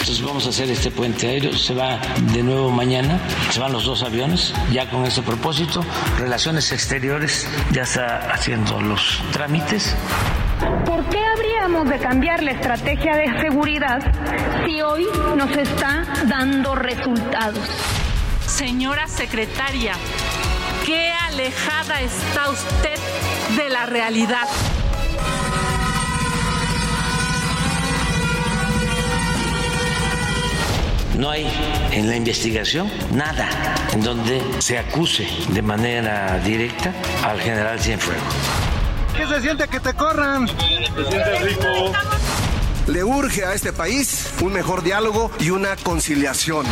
Entonces vamos a hacer este puente aéreo, se va de nuevo mañana, se van los dos aviones, ya con ese propósito. Relaciones Exteriores ya está haciendo los trámites. ¿Por qué habríamos de cambiar la estrategia de seguridad si hoy nos está dando resultados? Señora secretaria, qué alejada está usted de la realidad. No hay en la investigación nada en donde se acuse de manera directa al general Cienfuegos. ¿Qué se siente que te corran? Le urge a este país un mejor diálogo y una conciliación.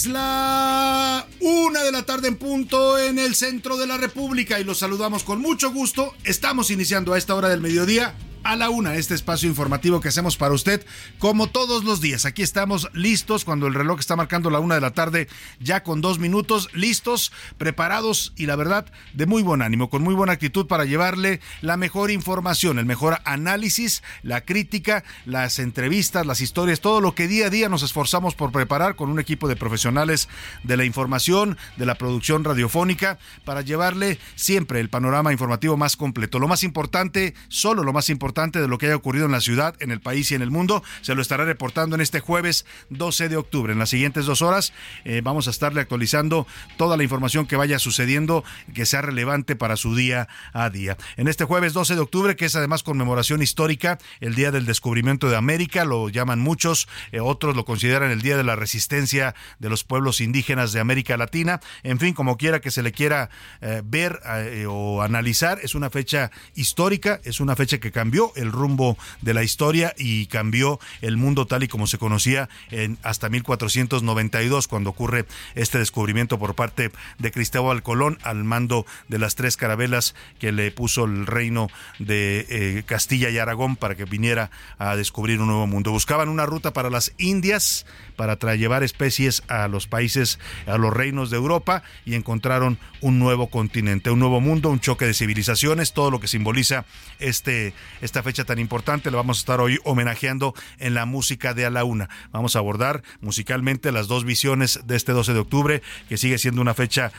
Es la una de la tarde en punto en el centro de la República y los saludamos con mucho gusto. Estamos iniciando a esta hora del mediodía a la una, este espacio informativo que hacemos para usted como todos los días. Aquí estamos listos cuando el reloj está marcando la una de la tarde, ya con dos minutos, listos, preparados y la verdad de muy buen ánimo, con muy buena actitud para llevarle la mejor información, el mejor análisis, la crítica, las entrevistas, las historias, todo lo que día a día nos esforzamos por preparar con un equipo de profesionales de la información, de la producción radiofónica, para llevarle siempre el panorama informativo más completo. Lo más importante, solo lo más importante, de lo que haya ocurrido en la ciudad, en el país y en el mundo. Se lo estará reportando en este jueves 12 de octubre. En las siguientes dos horas eh, vamos a estarle actualizando toda la información que vaya sucediendo, que sea relevante para su día a día. En este jueves 12 de octubre, que es además conmemoración histórica, el Día del Descubrimiento de América, lo llaman muchos, eh, otros lo consideran el Día de la Resistencia de los Pueblos Indígenas de América Latina. En fin, como quiera que se le quiera eh, ver o analizar, es una fecha histórica, es una fecha que cambió el rumbo de la historia y cambió el mundo tal y como se conocía en hasta 1492 cuando ocurre este descubrimiento por parte de Cristóbal Colón al mando de las tres carabelas que le puso el reino de eh, Castilla y Aragón para que viniera a descubrir un nuevo mundo. Buscaban una ruta para las Indias para llevar especies a los países, a los reinos de Europa y encontraron un nuevo continente, un nuevo mundo, un choque de civilizaciones, todo lo que simboliza este, esta fecha tan importante. Lo vamos a estar hoy homenajeando en la música de A la Una. Vamos a abordar musicalmente las dos visiones de este 12 de octubre, que sigue siendo una fecha,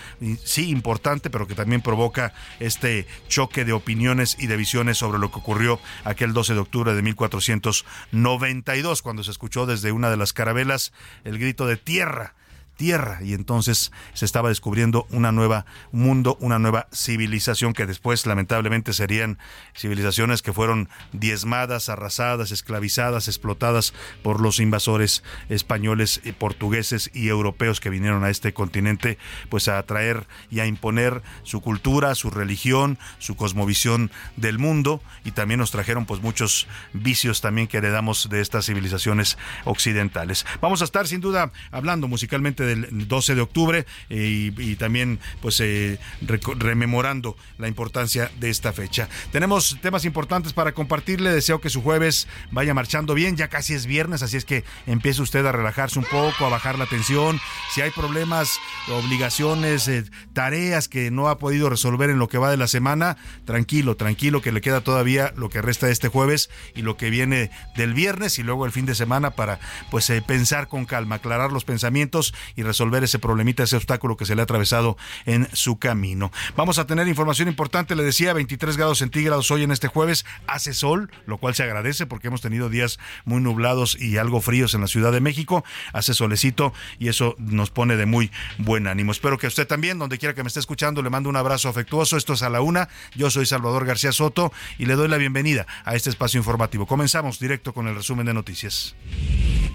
sí, importante, pero que también provoca este choque de opiniones y de visiones sobre lo que ocurrió aquel 12 de octubre de 1492, cuando se escuchó desde una de las carabelas el grito de tierra tierra y entonces se estaba descubriendo una nueva mundo, una nueva civilización que después lamentablemente serían civilizaciones que fueron diezmadas, arrasadas, esclavizadas, explotadas por los invasores españoles, portugueses y europeos que vinieron a este continente pues a traer y a imponer su cultura, su religión, su cosmovisión del mundo y también nos trajeron pues muchos vicios también que heredamos de estas civilizaciones occidentales. Vamos a estar sin duda hablando musicalmente de del 12 de octubre eh, y, también pues eh, rememorando la importancia de esta fecha. Tenemos temas importantes para compartirle, deseo que su jueves vaya marchando bien, ya casi es viernes, así es que empiece usted a relajarse un poco, a bajar la tensión, si hay problemas, obligaciones, eh, tareas que no ha podido resolver en lo que va de la semana, tranquilo, tranquilo que le queda todavía lo que resta de este jueves y lo que viene del viernes y luego el fin de semana para pues pensar con calma, aclarar los pensamientos y resolver ese problemita, ese obstáculo que se le ha atravesado en su camino. Vamos a tener información importante, le decía, 23 grados centígrados hoy en este jueves, hace sol, lo cual se agradece porque hemos tenido días muy nublados y algo fríos en la Ciudad de México, hace solecito y eso nos pone de muy buen ánimo. Espero que usted también, donde quiera que me esté escuchando, le mando un abrazo afectuoso. Esto es a la una. Yo soy Salvador García Soto y le doy la bienvenida a este espacio informativo. Comenzamos directo con el resumen de noticias.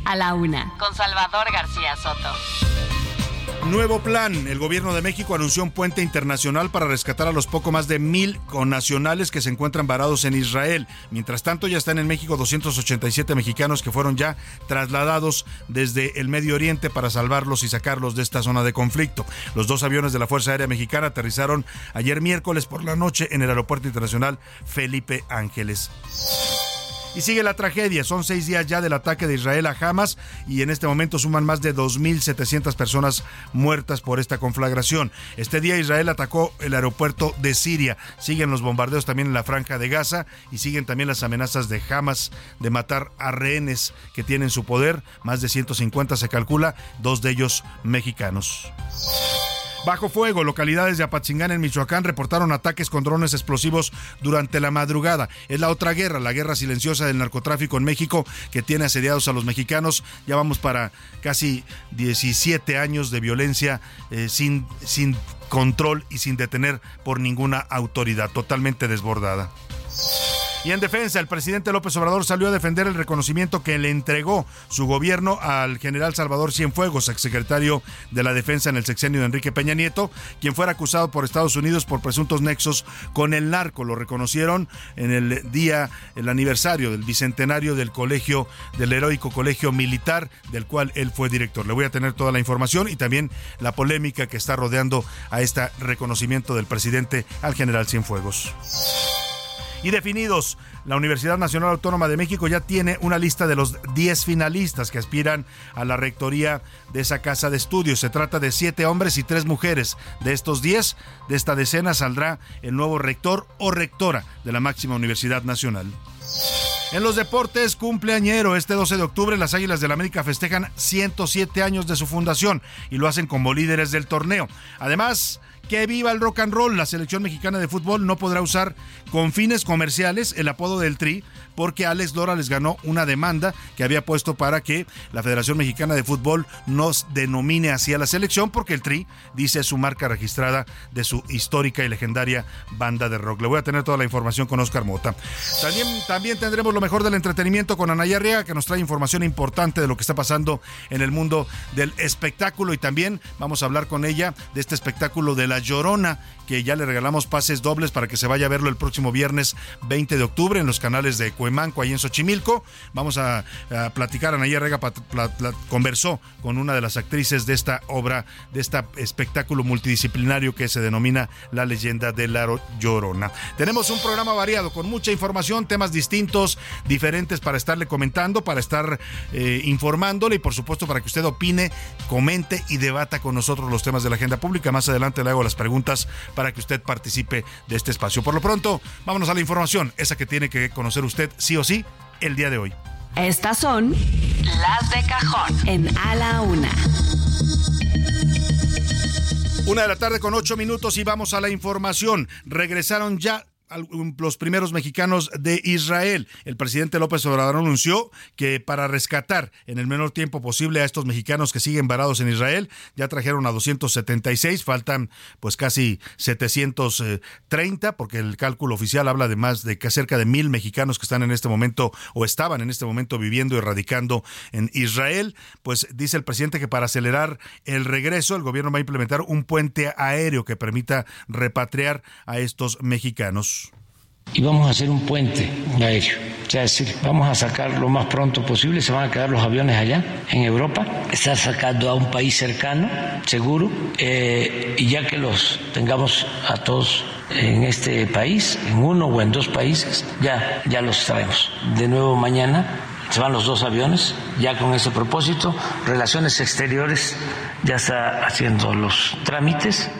A la una, con Salvador García Soto. Nuevo plan. El gobierno de México anunció un puente internacional para rescatar a los poco más de mil connacionales que se encuentran varados en Israel. Mientras tanto, ya están en México 287 mexicanos que fueron ya trasladados desde el Medio Oriente para salvarlos y sacarlos de esta zona de conflicto. Los dos aviones de la Fuerza Aérea Mexicana aterrizaron ayer miércoles por la noche en el Aeropuerto Internacional Felipe Ángeles. Y sigue la tragedia. Son seis días ya del ataque de Israel a Hamas y en este momento suman más de 2.700 personas muertas por esta conflagración. Este día Israel atacó el aeropuerto de Siria. Siguen los bombardeos también en la franja de Gaza y siguen también las amenazas de Hamas de matar a rehenes que tienen su poder. Más de 150 se calcula, dos de ellos mexicanos. Bajo fuego, localidades de Apatzingán en Michoacán reportaron ataques con drones explosivos durante la madrugada. Es la otra guerra, la guerra silenciosa del narcotráfico en México que tiene asediados a los mexicanos. Ya vamos para casi 17 años de violencia eh, sin, sin control y sin detener por ninguna autoridad, totalmente desbordada. Y en defensa, el presidente López Obrador salió a defender el reconocimiento que le entregó su gobierno al general Salvador Cienfuegos, exsecretario de la Defensa en el sexenio de Enrique Peña Nieto, quien fuera acusado por Estados Unidos por presuntos nexos con el narco. Lo reconocieron en el día, el aniversario del bicentenario del colegio, del heroico colegio militar, del cual él fue director. Le voy a tener toda la información y también la polémica que está rodeando a este reconocimiento del presidente al general Cienfuegos y definidos. La Universidad Nacional Autónoma de México ya tiene una lista de los 10 finalistas que aspiran a la rectoría de esa casa de estudios. Se trata de 7 hombres y 3 mujeres. De estos 10, de esta decena saldrá el nuevo rector o rectora de la máxima Universidad Nacional. En los deportes, cumpleañero. Este 12 de octubre, las Águilas del la América festejan 107 años de su fundación y lo hacen como líderes del torneo. Además, que viva el rock and roll. La selección mexicana de fútbol no podrá usar con fines comerciales el apodo del Tri porque Alex Dora les ganó una demanda que había puesto para que la Federación Mexicana de Fútbol nos denomine así a la selección porque el Tri dice su marca registrada de su histórica y legendaria banda de rock. Le voy a tener toda la información con Oscar Mota. También, también tendremos lo mejor del entretenimiento con Anaya Arriaga que nos trae información importante de lo que está pasando en el mundo del espectáculo y también vamos a hablar con ella de este espectáculo de La Llorona que ya le regalamos pases dobles para que se vaya a verlo el próximo viernes 20 de octubre en los canales de Cuemanco, ahí en Xochimilco. Vamos a, platicar, Anaya Rega conversó con una de las actrices de esta obra, de este espectáculo multidisciplinario que se denomina La leyenda de la Llorona. Tenemos un programa variado con mucha información, temas distintos, diferentes para estarle comentando, para estar eh, informándole y por supuesto para que usted opine, comente y debata con nosotros los temas de la agenda pública. Más adelante le hago las preguntas para que usted participe de este espacio. Por lo pronto, vámonos a la información, esa que tiene que conocer usted sí o sí el día de hoy. Estas son las de cajón en A la Una. Una de la tarde con ocho minutos y vamos a la información. Regresaron ya los primeros mexicanos de Israel. El presidente López Obrador anunció que para rescatar en el menor tiempo posible a estos mexicanos que siguen varados en Israel, ya trajeron a 276, faltan pues casi 730, porque el cálculo oficial habla de más de que cerca de mil mexicanos que están en este momento o estaban en este momento viviendo y radicando en Israel. Pues dice el presidente que para acelerar el regreso, el gobierno va a implementar un puente aéreo que permita repatriar a estos mexicanos. Y vamos a hacer un puente aéreo. O sea, es decir, vamos a sacar lo más pronto posible, se van a quedar los aviones allá, en Europa, estar sacando a un país cercano, seguro, eh, y ya que los tengamos a todos en este país, en uno o en dos países, ya, ya los traemos. De nuevo mañana se van los dos aviones, ya con ese propósito. Relaciones Exteriores ya está haciendo los trámites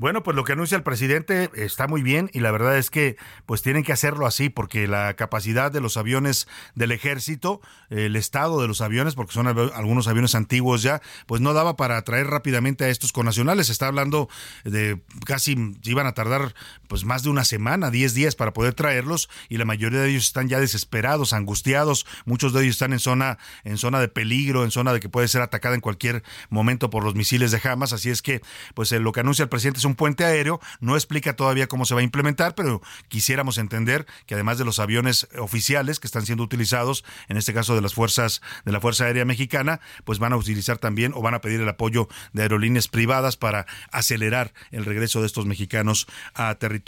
bueno, pues lo que anuncia el presidente está muy bien y la verdad es que pues tienen que hacerlo así porque la capacidad de los aviones del ejército, el estado de los aviones, porque son algunos aviones antiguos ya, pues no daba para traer rápidamente a estos conacionales. Se está hablando de casi iban a tardar pues más de una semana, 10 días para poder traerlos y la mayoría de ellos están ya desesperados, angustiados. Muchos de ellos están en zona en zona de peligro, en zona de que puede ser atacada en cualquier momento por los misiles de Hamas. Así es que pues lo que anuncia el presidente es un puente aéreo, no explica todavía cómo se va a implementar, pero quisiéramos entender que además de los aviones oficiales que están siendo utilizados, en este caso de las fuerzas de la Fuerza Aérea Mexicana, pues van a utilizar también o van a pedir el apoyo de aerolíneas privadas para acelerar el regreso de estos mexicanos a territorio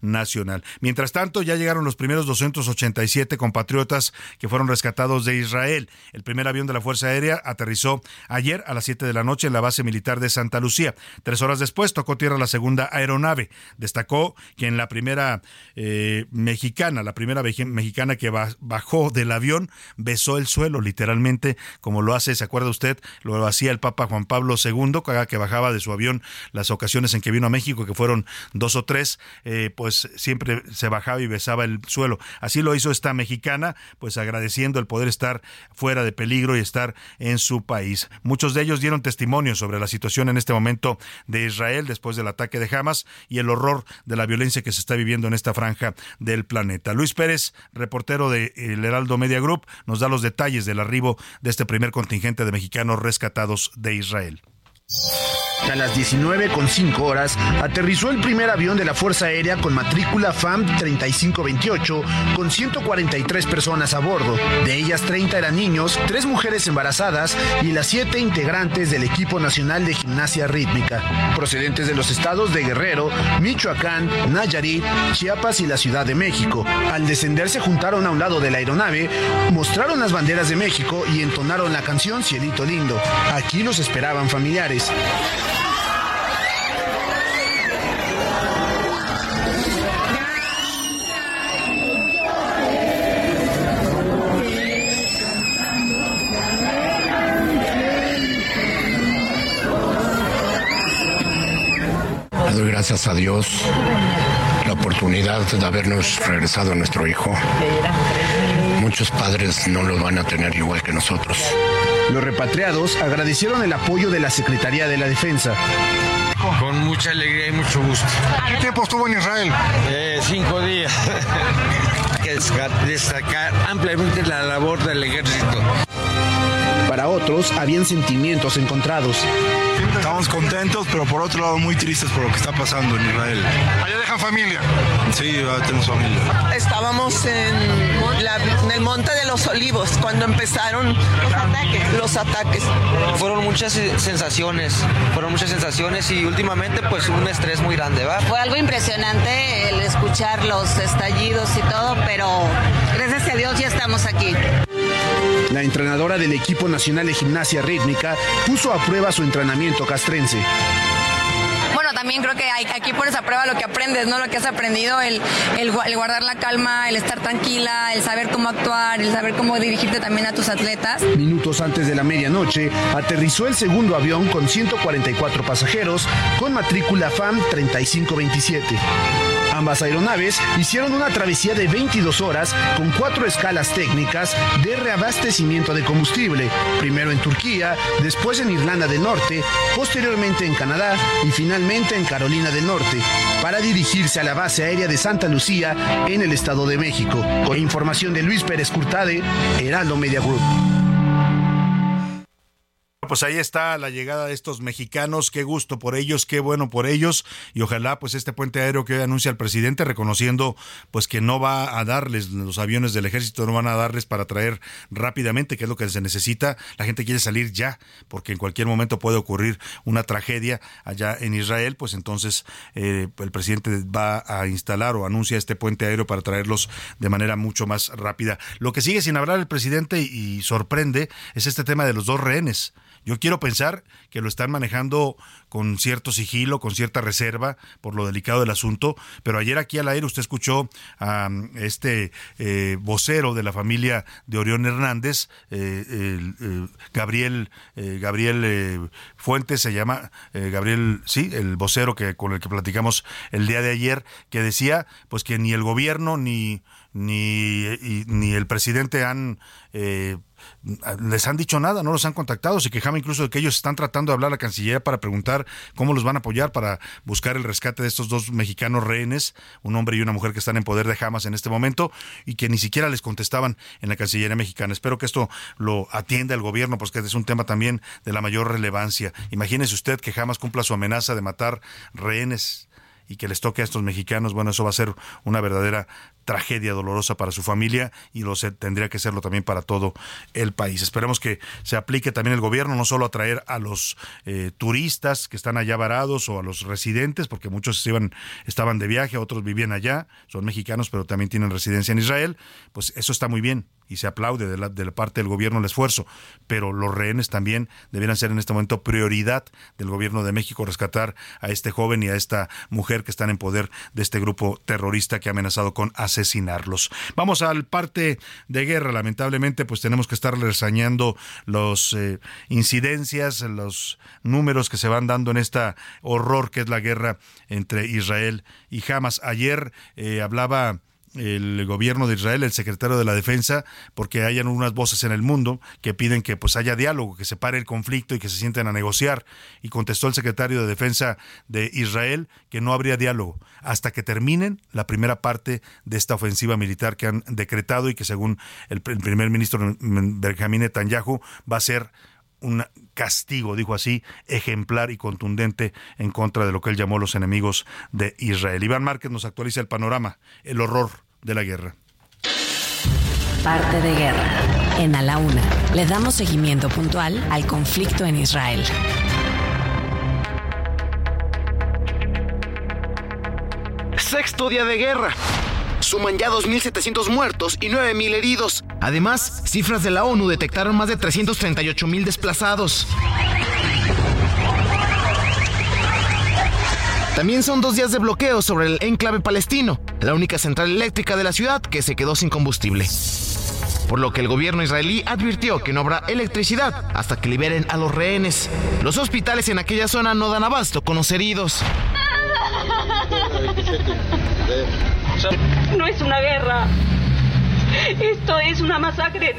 nacional. Mientras tanto, ya llegaron los primeros 287 compatriotas que fueron rescatados de Israel. El primer avión de la Fuerza Aérea aterrizó ayer a las 7 de la noche en la base militar de Santa Lucía. Tres horas después tocó tierra la segunda aeronave. Destacó que en la primera eh, mexicana, la primera mexicana que bajó del avión, besó el suelo, literalmente, como lo hace, ¿se acuerda usted? Lo hacía el Papa Juan Pablo II, que bajaba de su avión las ocasiones en que vino a México, que fueron dos o tres, eh, pues siempre se bajaba y besaba el suelo. Así lo hizo esta mexicana, pues agradeciendo el poder estar fuera de peligro y estar en su país. Muchos de ellos dieron testimonio sobre la situación en este momento de Israel después de la ataque de Hamas y el horror de la violencia que se está viviendo en esta franja del planeta. Luis Pérez, reportero de El Heraldo Media Group, nos da los detalles del arribo de este primer contingente de mexicanos rescatados de Israel. A las 19.5 horas aterrizó el primer avión de la Fuerza Aérea con matrícula FAM 3528 con 143 personas a bordo. De ellas 30 eran niños, 3 mujeres embarazadas y las 7 integrantes del equipo nacional de gimnasia rítmica, procedentes de los estados de Guerrero, Michoacán, Nayarit, Chiapas y la Ciudad de México. Al descender se juntaron a un lado de la aeronave, mostraron las banderas de México y entonaron la canción Cielito Lindo. Aquí los esperaban familiares. Doy gracias a Dios la oportunidad de habernos regresado a nuestro hijo. Muchos padres no lo van a tener igual que nosotros. Los repatriados agradecieron el apoyo de la Secretaría de la Defensa. Con mucha alegría y mucho gusto. ¿Qué tiempo estuvo en Israel? Eh, cinco días. que destacar ampliamente la labor del ejército. Para otros, habían sentimientos encontrados. Estamos contentos, pero por otro lado muy tristes por lo que está pasando en Israel. ¿Allá dejan familia? Sí, tenemos familia. Estábamos en, el Monte de los Olivos cuando empezaron los ataques. Los ataques. Fueron muchas sensaciones, fueron muchas sensaciones y últimamente pues un estrés muy grande, ¿va? Fue algo impresionante el escuchar los estallidos y todo, pero gracias a Dios ya estamos aquí. La entrenadora del equipo nacional de gimnasia rítmica puso a prueba su entrenamiento castrense bueno, también creo que hay, aquí pones a prueba lo que aprendes, ¿no? Lo que has aprendido, el, el, guardar la calma, el estar tranquila, el saber cómo actuar, el saber cómo dirigirte también a tus atletas. Minutos antes de la medianoche, aterrizó el segundo avión con 144 pasajeros con matrícula FAM 3527. Ambas aeronaves hicieron una travesía de 22 horas con cuatro escalas técnicas de reabastecimiento de combustible, primero en Turquía, después en Irlanda del Norte, posteriormente en Canadá y finalmente en Carolina del Norte, para dirigirse a la base aérea de Santa Lucía en el Estado de México. Con información de Luis Pérez Curtade, Heraldo Media Group pues ahí está la llegada de estos mexicanos. Qué gusto por ellos, qué bueno por ellos. Y ojalá, pues, este puente aéreo que hoy anuncia el presidente, reconociendo, pues, que no va a darles los aviones del ejército, no van a darles para traer rápidamente, que es lo que se necesita. La gente quiere salir ya, porque en cualquier momento puede ocurrir una tragedia allá en Israel. Pues entonces eh, el presidente va a instalar o anuncia este puente aéreo para traerlos de manera mucho más rápida. Lo que sigue sin hablar el presidente y sorprende es este tema de los dos rehenes. Yo quiero pensar que lo están manejando con cierto sigilo, con cierta reserva por lo delicado del asunto, pero ayer aquí al aire usted escuchó a um, este eh, vocero de la familia de Orión Hernández, eh, Gabriel eh, Gabriel Fuentes se llama Gabriel, sí, el vocero que con el que platicamos el día de ayer, que decía pues que ni el gobierno ni ni, ni el presidente han les han dicho nada, no los han contactado, se quejaba incluso de que ellos están tratando de hablar a la Cancillería para preguntar cómo los van a apoyar para buscar el rescate de estos dos mexicanos rehenes, un hombre y una mujer que están en poder de Hamas en este momento y que ni siquiera les contestaban en la Cancillería mexicana. Espero que esto lo atienda el gobierno, porque es un tema también de la mayor relevancia. Imagínese usted que Hamas cumpla su amenaza de matar rehenes y que les toque a estos mexicanos, bueno, eso va a ser una verdadera tragedia dolorosa para su familia y lo tendría que serlo también para todo el país. Esperemos que se aplique también el gobierno, no solo a traer a los eh, turistas que están allá varados o a los residentes, porque muchos iban, estaban de viaje, otros vivían allá, son mexicanos, pero también tienen residencia en Israel, pues eso está muy bien y se aplaude de la, parte del gobierno el esfuerzo, pero los rehenes también debieran ser en este momento prioridad del gobierno de México rescatar a este joven y a esta mujer que están en poder de este grupo terrorista que ha amenazado con asesinarlos. Vamos al parte de guerra. Lamentablemente, pues tenemos que estar resañando los eh, incidencias, los números que se van dando en esta horror que es la guerra entre Israel y Hamas. Ayer eh, hablaba el gobierno de Israel, el secretario de la Defensa, porque hayan unas voces en el mundo que piden que pues haya diálogo, que se pare el conflicto y que se sienten a negociar. Y contestó el secretario de Defensa de Israel que no habría diálogo hasta que terminen la primera parte de esta ofensiva militar que han decretado y que según el, primer ministro Benjamin Netanyahu va a ser un castigo, dijo así, ejemplar y contundente en contra de lo que él llamó los enemigos de Israel. Iván Márquez nos actualiza el panorama, el horror de la guerra. Parte de guerra. En A la Una le damos seguimiento puntual al conflicto en Israel. Sexto día de guerra. Suman ya 2.700 muertos y 9.000 heridos. Además, cifras de la ONU detectaron más de 338.000 desplazados. También son dos días de bloqueo sobre el enclave palestino, la única central eléctrica de la ciudad que se quedó sin combustible. Por lo que el gobierno israelí advirtió que no habrá electricidad hasta que liberen a los rehenes. Los hospitales en aquella zona no dan abasto con los heridos. No es una guerra. Esto es una masacre.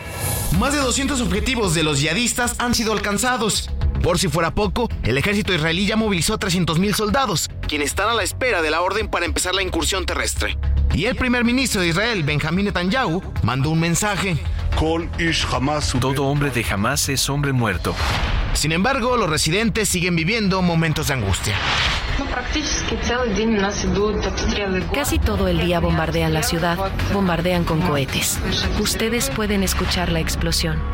Más de 200 objetivos de los yihadistas han sido alcanzados. Por si fuera poco, el ejército israelí ya movilizó 300.000 soldados, quienes están a la espera de la orden para empezar la incursión terrestre. Y el primer ministro de Israel, Benjamín Netanyahu, mandó un mensaje. Todo hombre de Hamas es hombre muerto. Sin embargo, los residentes siguen viviendo momentos de angustia. Casi todo el día bombardean la ciudad, bombardean con cohetes. Ustedes pueden escuchar la explosión.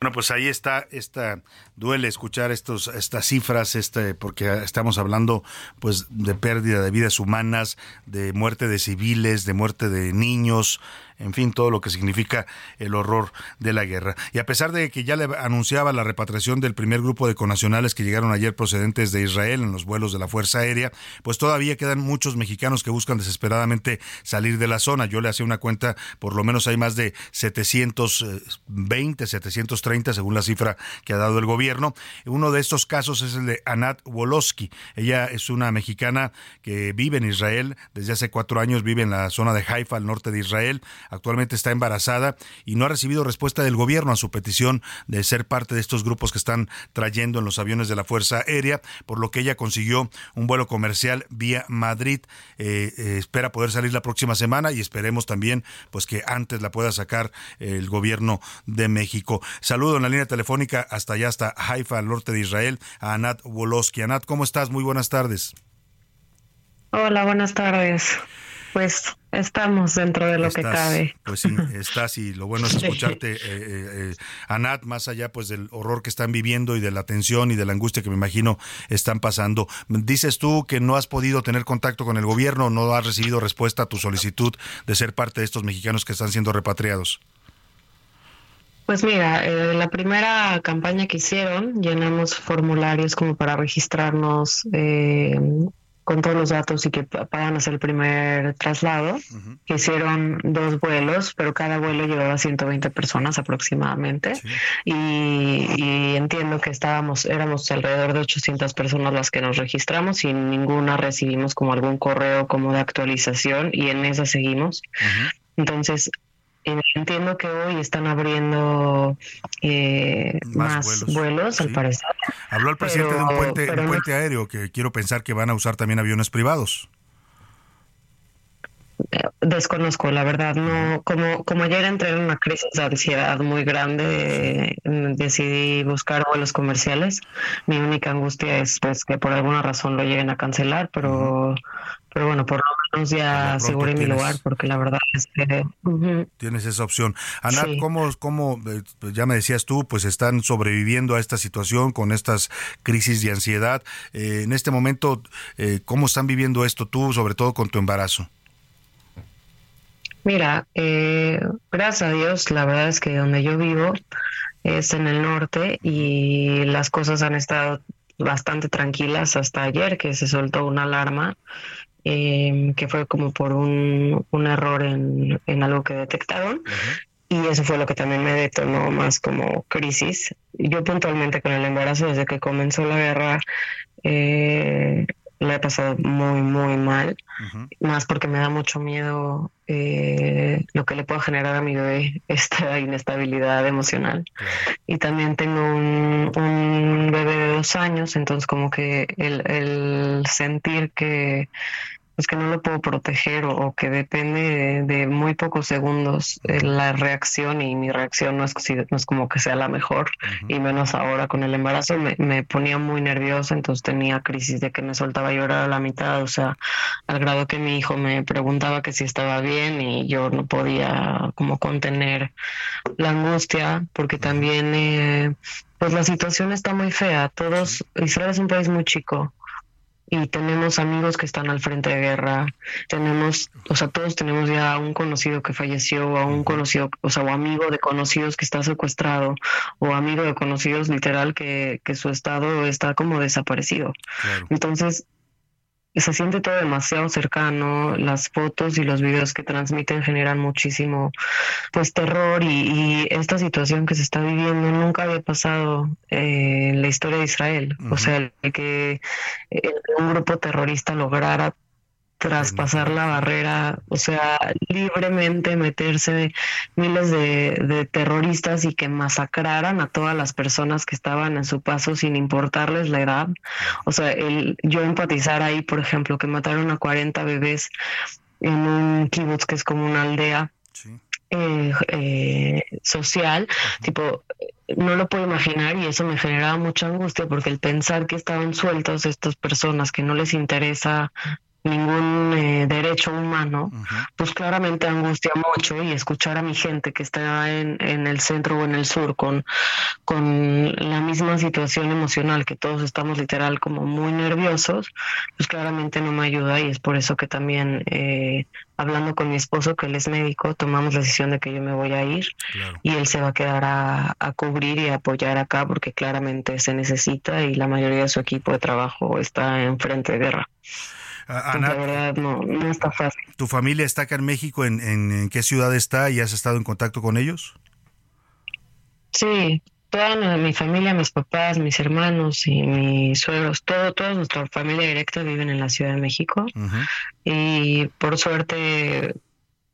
Bueno, pues ahí está, esta, duele escuchar estos, estas cifras, este, porque estamos hablando pues de pérdida de vidas humanas, de muerte de civiles, de muerte de niños, en fin, todo lo que significa el horror de la guerra. Y a pesar de que ya le anunciaba la repatriación del primer grupo de conacionales que llegaron ayer procedentes de Israel en los vuelos de la Fuerza Aérea, pues todavía quedan muchos mexicanos que buscan desesperadamente salir de la zona. Yo le hacía una cuenta, por lo menos hay más de 720, 730, según la cifra que ha dado el gobierno. Uno de estos casos es el de Anat Woloski. Ella es una mexicana que vive en Israel, desde hace cuatro años vive en la zona de Haifa, al norte de Israel actualmente está embarazada y no ha recibido respuesta del gobierno a su petición de ser parte de estos grupos que están trayendo en los aviones de la Fuerza Aérea, por lo que ella consiguió un vuelo comercial vía Madrid. Eh, eh, espera poder salir la próxima semana y esperemos también pues que antes la pueda sacar el gobierno de México. Saludo en la línea telefónica hasta allá, hasta Haifa, al norte de Israel, a Anat Woloski. Anat, ¿cómo estás? Muy buenas tardes. Hola, buenas tardes. Pues estamos dentro de lo que cabe. Pues sí, estás y lo bueno es escucharte, eh, eh, eh, Anat, más allá pues del horror que están viviendo y de la tensión y de la angustia que me imagino están pasando. Dices tú que no has podido tener contacto con el gobierno, no has recibido respuesta a tu solicitud de ser parte de estos mexicanos que están siendo repatriados. Pues mira, eh, la primera campaña que hicieron, llenamos formularios como para registrarnos eh, con todos los datos y que puedan hacer el primer traslado. Hicieron dos vuelos, pero cada vuelo llevaba 120 personas aproximadamente. Y, entiendo que estábamos, éramos alrededor de 800 personas las que nos registramos y ninguna recibimos como algún correo como de actualización y en esa seguimos. Entonces, entiendo que hoy están abriendo eh, más, vuelos, al parecer. Habló el presidente de un puente, un puente aéreo que quiero pensar que van a usar también aviones privados. Desconozco, la verdad, no, como, como ayer entré en una crisis de ansiedad muy grande, decidí buscar vuelos comerciales. Mi única angustia es pues que por alguna razón lo lleguen a cancelar, pero, pero bueno, por lo menos ya aseguré mi lugar, porque la verdad es que tienes esa opción. Ana, ¿cómo, cómo, eh, ya me decías tú, pues están sobreviviendo a esta situación con estas crisis de ansiedad? Eh, en este momento, eh, ¿cómo están viviendo esto tú, sobre todo con tu embarazo? Mira, eh, gracias a Dios, la verdad es que donde yo vivo es en el norte y las cosas han estado bastante tranquilas hasta ayer que se soltó una alarma em, que fue como por un, error en, algo que detectaron. Y eso fue lo que también me detonó más como crisis. Yo puntualmente con el embarazo, desde que comenzó la guerra, eh, la he pasado muy, muy mal, más porque me da mucho miedo eh, lo que le pueda generar a mi bebé esta inestabilidad emocional. Y también tengo un, un, bebé de dos años, entonces como que el, el sentir que pues que no lo puedo proteger o, que depende de, muy pocos segundos eh, la reacción y mi reacción no es, no es como que sea la mejor y menos ahora con el embarazo me, me, ponía muy nerviosa entonces tenía crisis de que me soltaba a llorar a la mitad o sea al grado que mi hijo me preguntaba que si estaba bien y yo no podía como contener la angustia porque también eh, pues la situación está muy fea. Todos Israel es un país muy chico y tenemos amigos que están al frente de guerra, tenemos, o sea, todos tenemos ya a un conocido que falleció, o a un conocido, o sea, o amigo de conocidos que está secuestrado, o amigo de conocidos literal que, que su estado está como desaparecido. Entonces, se siente todo demasiado cercano, las fotos y los videos que transmiten generan muchísimo pues terror y, esta situación que se está viviendo nunca había pasado eh, en la historia de Israel, o sea, el que un grupo terrorista lograra traspasar la barrera, o sea, libremente meterse miles de, terroristas y que masacraran a todas las personas que estaban en su paso sin importarles la edad. O sea, el, yo empatizar ahí, por ejemplo, que mataron a 40 bebés en un kibutz que es como una aldea. Eh, eh, social, tipo, no lo puedo imaginar y eso me generaba mucha angustia porque el pensar que estaban sueltos estas personas que no les interesa ningún eh, derecho humano, pues claramente angustia mucho y escuchar a mi gente que está en, en, el centro o en el sur con, con la misma situación emocional que todos estamos literal como muy nerviosos, pues claramente no me ayuda y es por eso que también eh, hablando con mi esposo que él es médico, tomamos la decisión de que yo me voy a ir y él se va a quedar a, a cubrir y a apoyar acá porque claramente se necesita y la mayoría de su equipo de trabajo está en frente de guerra. Ana, verdad no, está fácil. ¿Tu familia está acá en México? ¿En, qué ciudad está y has estado en contacto con ellos? Sí, toda mi familia, mis papás, mis hermanos y mis suegros, todo, toda nuestra familia directa viven en la Ciudad de México. Y por suerte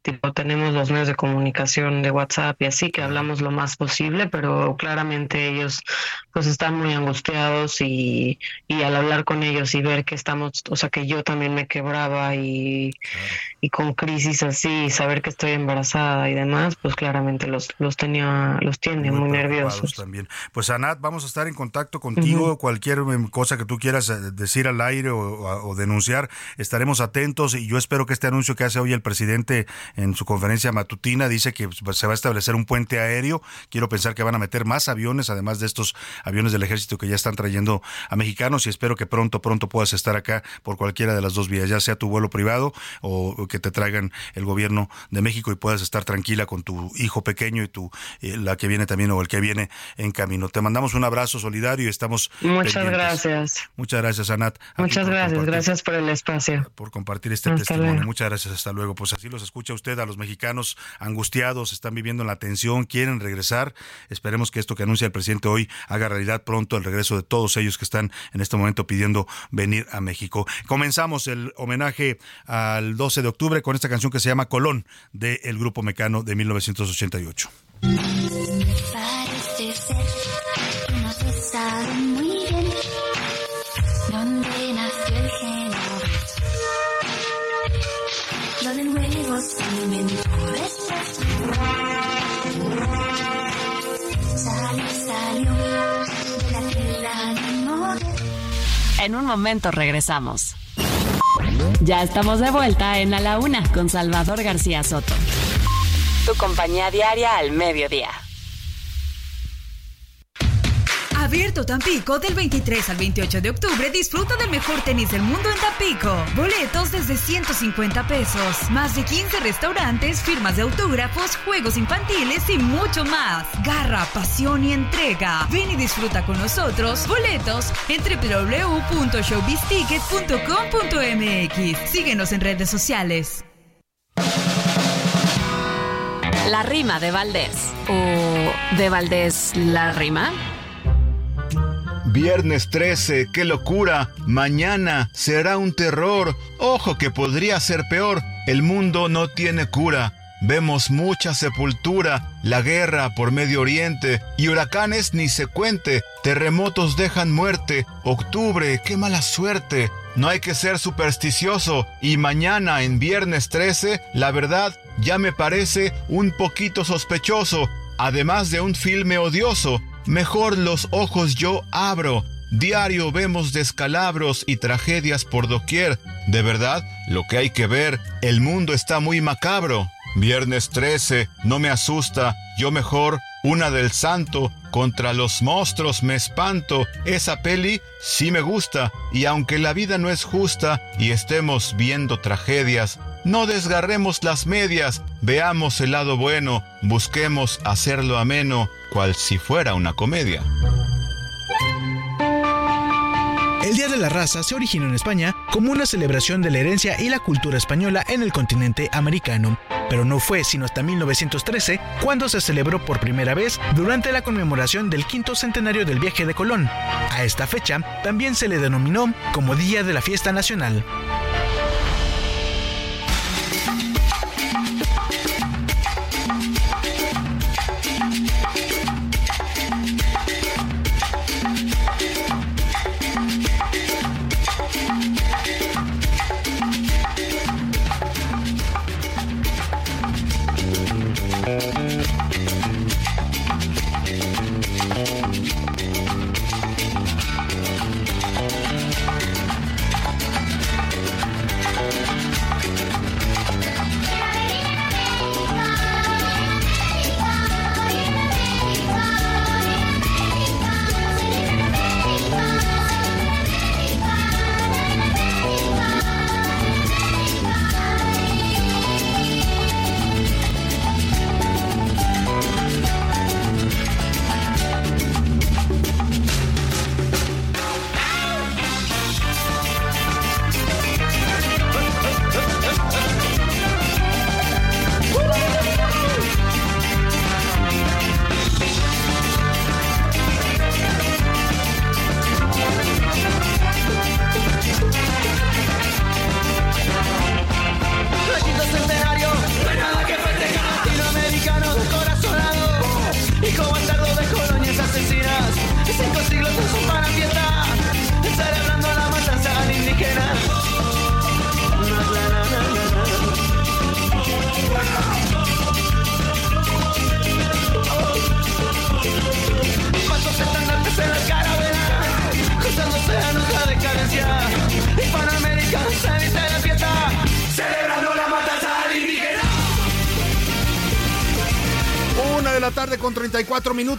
tipo tenemos los medios de comunicación de WhatsApp y así que hablamos lo más posible, pero claramente ellos pues están muy angustiados y, y al hablar con ellos y ver que estamos, o sea que yo también me quebraba y, y con crisis así, saber que estoy embarazada y demás, pues claramente los, los tenía, los tiene muy, nerviosos. También. Pues Anat, vamos a estar en contacto contigo, cualquier em, cosa que tú quieras eh, decir al aire o, o denunciar, estaremos atentos y yo espero que este anuncio que hace hoy el presidente en su conferencia matutina dice que pues, se va a establecer un puente aéreo. Quiero pensar que van a meter más aviones, además de estos aviones del ejército que ya están trayendo a mexicanos y espero que pronto, pronto puedas estar acá por cualquiera de las dos vías, ya sea tu vuelo privado o que te traigan el gobierno de México y puedas estar tranquila con tu hijo pequeño y tu eh, la que viene también o el que viene en camino. Te mandamos un abrazo solidario y estamos Muchas gracias. Muchas gracias, Anat. Muchas gracias, gracias por el espacio. Por compartir este testimonio. Muchas gracias, hasta luego. Pues así los escucha usted a los mexicanos angustiados, están viviendo la tensión, quieren regresar. Esperemos que esto que anuncia el presidente hoy haga realidad pronto el regreso de todos ellos que están en este momento pidiendo venir a México. Comenzamos el homenaje al 12 de octubre con esta canción que se llama Colón del grupo Mecano de 1988. En un momento regresamos. Ya estamos de vuelta en A la Una con Salvador García Soto. Tu compañía diaria al mediodía. Abierto Tampico del 23 al 28 de octubre. Disfruta del mejor tenis del mundo en Tampico. Boletos desde 150 pesos. Más de 15 restaurantes, firmas de autógrafos, juegos infantiles y mucho más. Garra, pasión y entrega. Ven y disfruta con nosotros. Boletos en www.showbizticket.com.mx. Síguenos en redes sociales. La rima de Valdés. ¿O de Valdés la rima? Viernes 13, qué locura. Mañana será un terror. Ojo que podría ser peor. El mundo no tiene cura. Vemos mucha sepultura, la guerra por Medio Oriente y huracanes ni se cuente, terremotos dejan muerte, octubre, qué mala suerte. No hay que ser supersticioso y mañana en viernes 13, la verdad ya me parece un poquito sospechoso, además de un filme odioso mejor los ojos yo abro. Diario vemos descalabros y tragedias por doquier. De verdad, lo que hay que ver, el mundo está muy macabro. Viernes 13, no me asusta, yo mejor, una del santo, contra los monstruos me espanto. Esa peli sí me gusta, y aunque la vida no es justa y estemos viendo tragedias, no desgarremos las medias, veamos el lado bueno, busquemos hacerlo ameno, cual si fuera una comedia. El Día de la Raza se originó en España como una celebración de la herencia y la cultura española en el continente americano, pero no fue sino hasta 1913 cuando se celebró por primera vez durante la conmemoración del quinto centenario del viaje de Colón. A esta fecha también se le denominó como Día de la Fiesta Nacional.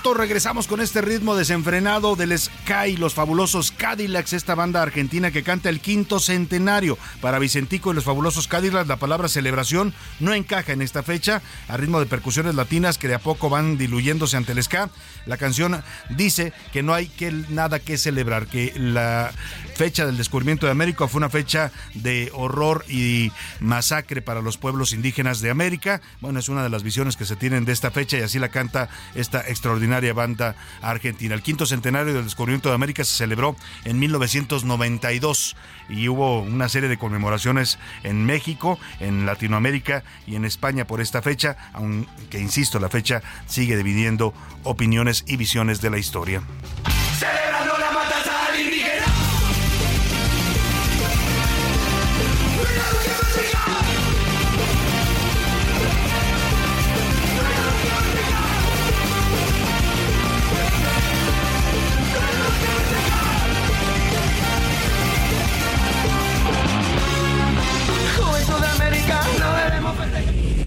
34 minutos. Regresamos con este ritmo desenfrenado del Sky, los fabulosos Cadillacs, esta banda argentina que canta el quinto centenario. Para Vicentico y los fabulosos Cadillacs, la palabra celebración no encaja en esta fecha. A ritmo de percusiones latinas que de a poco van diluyéndose ante el ska, la canción dice que no hay que, nada que celebrar, que la fecha del descubrimiento de América fue una fecha de horror y masacre para los pueblos indígenas de América. Bueno, es una de las visiones que se tienen de esta fecha y así la canta esta extraordinaria banda argentina. El quinto centenario del descubrimiento de América se celebró en 1992 y hubo una serie de conmemoraciones en México, en Latinoamérica y en España por esta fecha, aunque insisto, la fecha sigue dividiendo opiniones y visiones de la historia.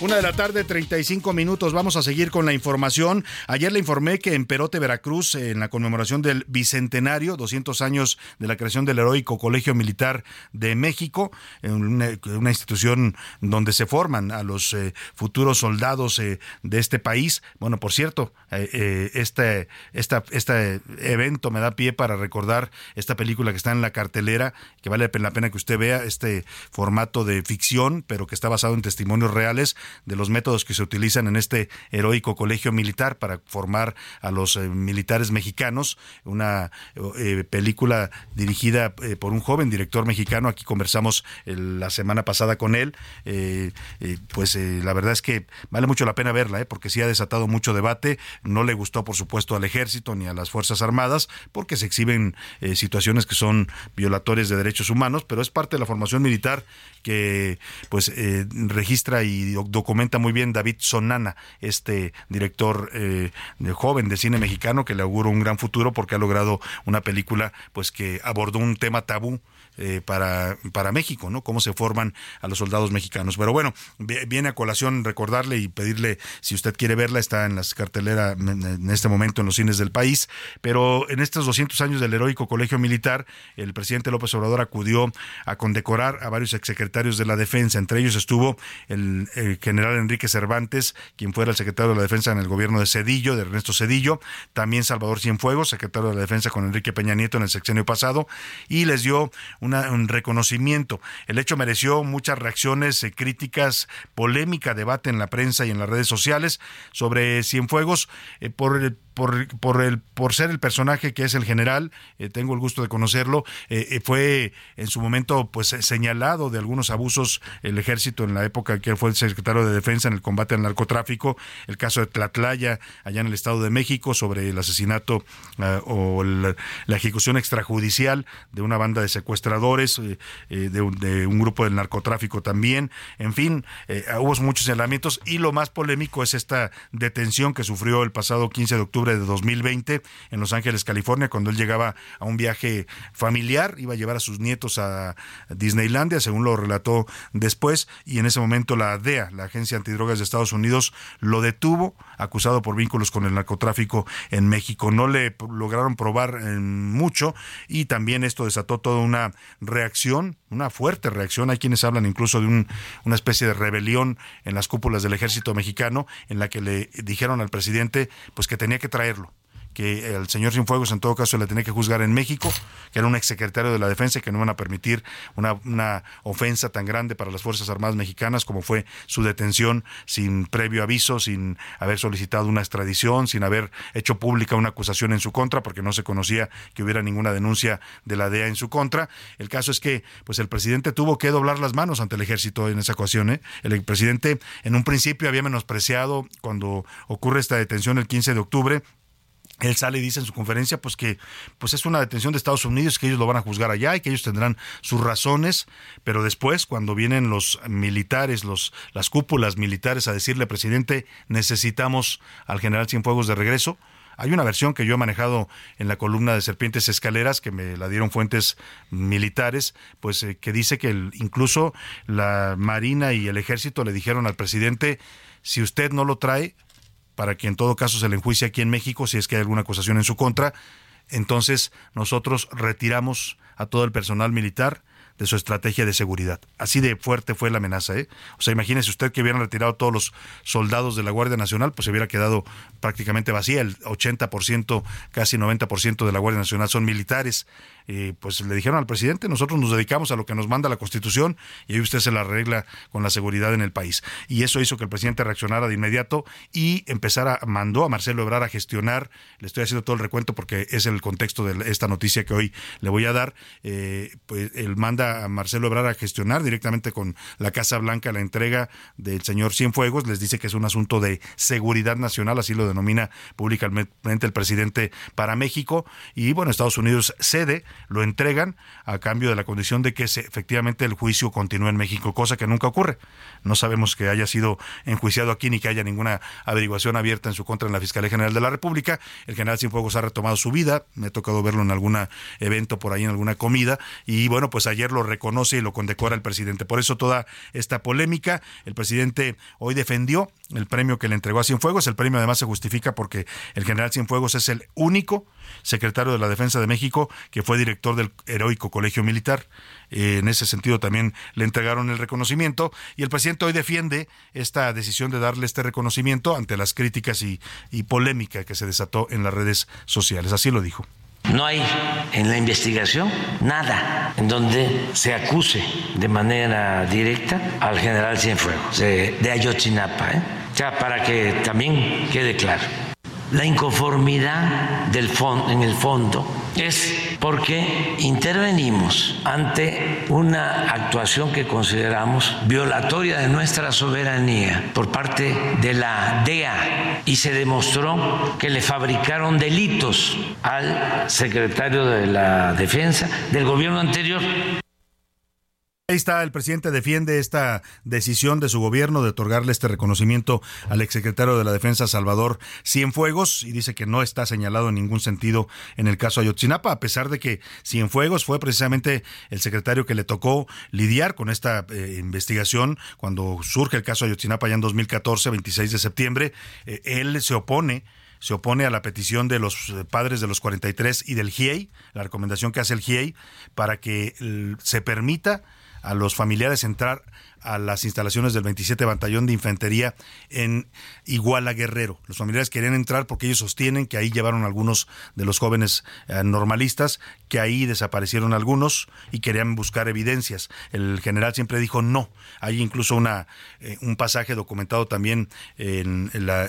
Una de la tarde, 35 minutos. Vamos a seguir con la información. Ayer le informé que en Perote, Veracruz, en la conmemoración del Bicentenario, 200 años de la creación del heroico Colegio Militar de México, una, una institución donde se forman a los eh, futuros soldados eh, de este país. Bueno, por cierto, eh, este, esta, este evento me da pie para recordar esta película que está en la cartelera, que vale la pena que usted vea, este formato de ficción, pero que está basado en testimonios reales de los métodos que se utilizan en este heroico colegio militar para formar a los eh, militares mexicanos. Una eh, película dirigida eh, por un joven director mexicano. Aquí conversamos la semana pasada con él. pues la verdad es que vale mucho la pena verla, porque sí ha desatado mucho debate. No le gustó, por supuesto, al ejército ni a las Fuerzas Armadas, porque se exhiben situaciones que son violatorias de derechos humanos, pero es parte de la formación militar que pues registra y documenta muy bien David Sonana, este director eh, joven de cine mexicano que le auguro un gran futuro porque ha logrado una película pues que abordó un tema tabú eh, para, para México, ¿no? Cómo se forman a los soldados mexicanos. Pero bueno, viene a colación recordarle y pedirle, si usted quiere verla, está en las carteleras en este momento en los cines del país. Pero en estos 200 años del heroico colegio militar, el presidente López Obrador acudió a condecorar a varios exsecretarios de la defensa. Entre ellos estuvo el, general Enrique Cervantes, quien fuera el secretario de la defensa en el gobierno de Cedillo, de Ernesto Cedillo. También Salvador Cienfuegos, secretario de la defensa con Enrique Peña Nieto en el sexenio pasado. Y les dio un reconocimiento. El hecho mereció muchas reacciones eh, críticas, polémica, debate en la prensa y en las redes sociales sobre Cienfuegos eh, por el por, por, el, por ser el personaje que es el general, eh, tengo el gusto de conocerlo, eh, eh, fue en su momento pues señalado de algunos abusos el ejército en la época que fue el secretario de defensa en el combate al narcotráfico, el caso de Tlatlaya allá en el Estado de México sobre el asesinato o la, ejecución extrajudicial de una banda de secuestradores, de, un, grupo del narcotráfico también, en fin, hubo muchos señalamientos y lo más polémico es esta detención que sufrió el pasado 15 de octubre de 2020 en Los Ángeles, California, cuando él llegaba a un viaje familiar, iba a llevar a sus nietos a Disneylandia, según lo relató después, y en ese momento la DEA, la Agencia Antidrogas de Estados Unidos, lo detuvo, acusado por vínculos con el narcotráfico en México. No le lograron probar mucho y también esto desató toda una reacción, una fuerte reacción. Hay quienes hablan incluso de una especie de rebelión en las cúpulas del ejército mexicano, en la que le dijeron al presidente pues que tenía que traerlo que el señor Cienfuegos en todo caso le tenía que juzgar en México, que era un exsecretario de la Defensa y que no iban a permitir una, una, ofensa tan grande para las Fuerzas Armadas mexicanas como fue su detención sin previo aviso, sin haber solicitado una extradición, sin haber hecho pública una acusación en su contra, porque no se conocía que hubiera ninguna denuncia de la DEA en su contra. El caso es que pues el presidente tuvo que doblar las manos ante el ejército en esa ocasión. ¿eh? El presidente en un principio había menospreciado cuando ocurre esta detención el 15 de octubre él sale y dice en su conferencia pues que pues es una detención de Estados Unidos que ellos lo van a juzgar allá y que ellos tendrán sus razones pero después cuando vienen los militares los las cúpulas militares a decirle presidente necesitamos al general Cienfuegos de regreso Hay una versión que yo he manejado en la columna de Serpientes Escaleras, que me la dieron fuentes militares, pues eh, que dice que incluso la Marina y el Ejército le dijeron al presidente, si usted no lo trae, para que en todo caso se le enjuicie aquí en México, si es que hay alguna acusación en su contra, entonces nosotros retiramos a todo el personal militar de su estrategia de seguridad. Así de fuerte fue la amenaza. ¿eh? O sea, imagínese usted que hubieran retirado todos los soldados de la Guardia Nacional, pues se hubiera quedado prácticamente vacía. El 80%, casi 90% de la Guardia Nacional son militares. Eh, pues le dijeron al presidente, nosotros nos dedicamos a lo que nos manda la Constitución y ahí usted se la arregla con la seguridad en el país. Y eso hizo que el presidente reaccionara de inmediato y empezara, mandó a Marcelo Ebrard a gestionar, le estoy haciendo todo el recuento porque es el contexto de esta noticia que hoy le voy a dar, eh, pues él manda a Marcelo Ebrard a gestionar directamente con la Casa Blanca la entrega del señor Cienfuegos, les dice que es un asunto de seguridad nacional, así lo denomina públicamente el presidente para México, y bueno, Estados Unidos cede, lo entregan a cambio de la condición de que se, efectivamente el juicio continúe en México, cosa que nunca ocurre. No sabemos que haya sido enjuiciado aquí ni que haya ninguna averiguación abierta en su contra en la Fiscalía General de la República. El general Cienfuegos ha retomado su vida, me ha tocado verlo en algún evento por ahí, en alguna comida, y bueno, pues ayer lo reconoce y lo condecora el presidente. Por eso toda esta polémica, el presidente hoy defendió el premio que le entregó a Cienfuegos. El premio además se justifica porque el general Cienfuegos es el único secretario de la Defensa de México que fue director del heroico Colegio Militar. Eh, en ese sentido también le entregaron el reconocimiento y el presidente hoy defiende esta decisión de darle este reconocimiento ante las críticas y, polémica que se desató en las redes sociales. Así lo dijo. No hay en la investigación nada en donde se acuse de manera directa al general Cienfuegos de, Ayotzinapa. ¿eh? O para que también quede claro. La inconformidad del en el fondo es porque intervenimos ante una actuación que consideramos violatoria de nuestra soberanía por parte de la DEA y se demostró que le fabricaron delitos al secretario de la Defensa del gobierno anterior. Ahí está, el presidente defiende esta decisión de su gobierno de otorgarle este reconocimiento al exsecretario de la Defensa Salvador Cienfuegos y dice que no está señalado en ningún sentido en el caso Ayotzinapa, a pesar de que Cienfuegos fue precisamente el secretario que le tocó lidiar con esta eh, investigación cuando surge el caso Ayotzinapa ya en 2014, 26 de septiembre. Eh, él se opone se opone a la petición de los eh, padres de los 43 y del GIEI, la recomendación que hace el GIEI, para que se permita a los familiares entrar a las instalaciones del 27 Batallón de Infantería en Iguala Guerrero. Los familiares querían entrar porque ellos sostienen que ahí llevaron algunos de los jóvenes eh, normalistas, que ahí desaparecieron algunos y querían buscar evidencias. El general siempre dijo no. Hay incluso una eh, un pasaje documentado también en, la,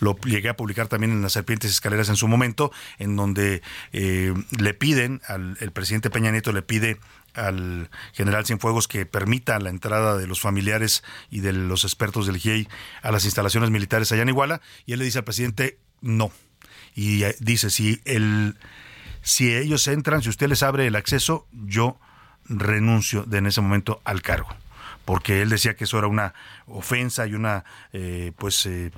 lo llegué a publicar también en las serpientes escaleras en su momento, en donde eh, le piden al el presidente Peña Nieto le pide al general Cienfuegos que permita la entrada de los familiares y de los expertos del GIEI a las instalaciones militares allá en Iguala y él le dice al presidente no. Y eh, dice, si, el, si ellos entran, si usted les abre el acceso, yo renuncio de en ese momento al cargo porque él decía que eso era una ofensa y una eh, pues eh,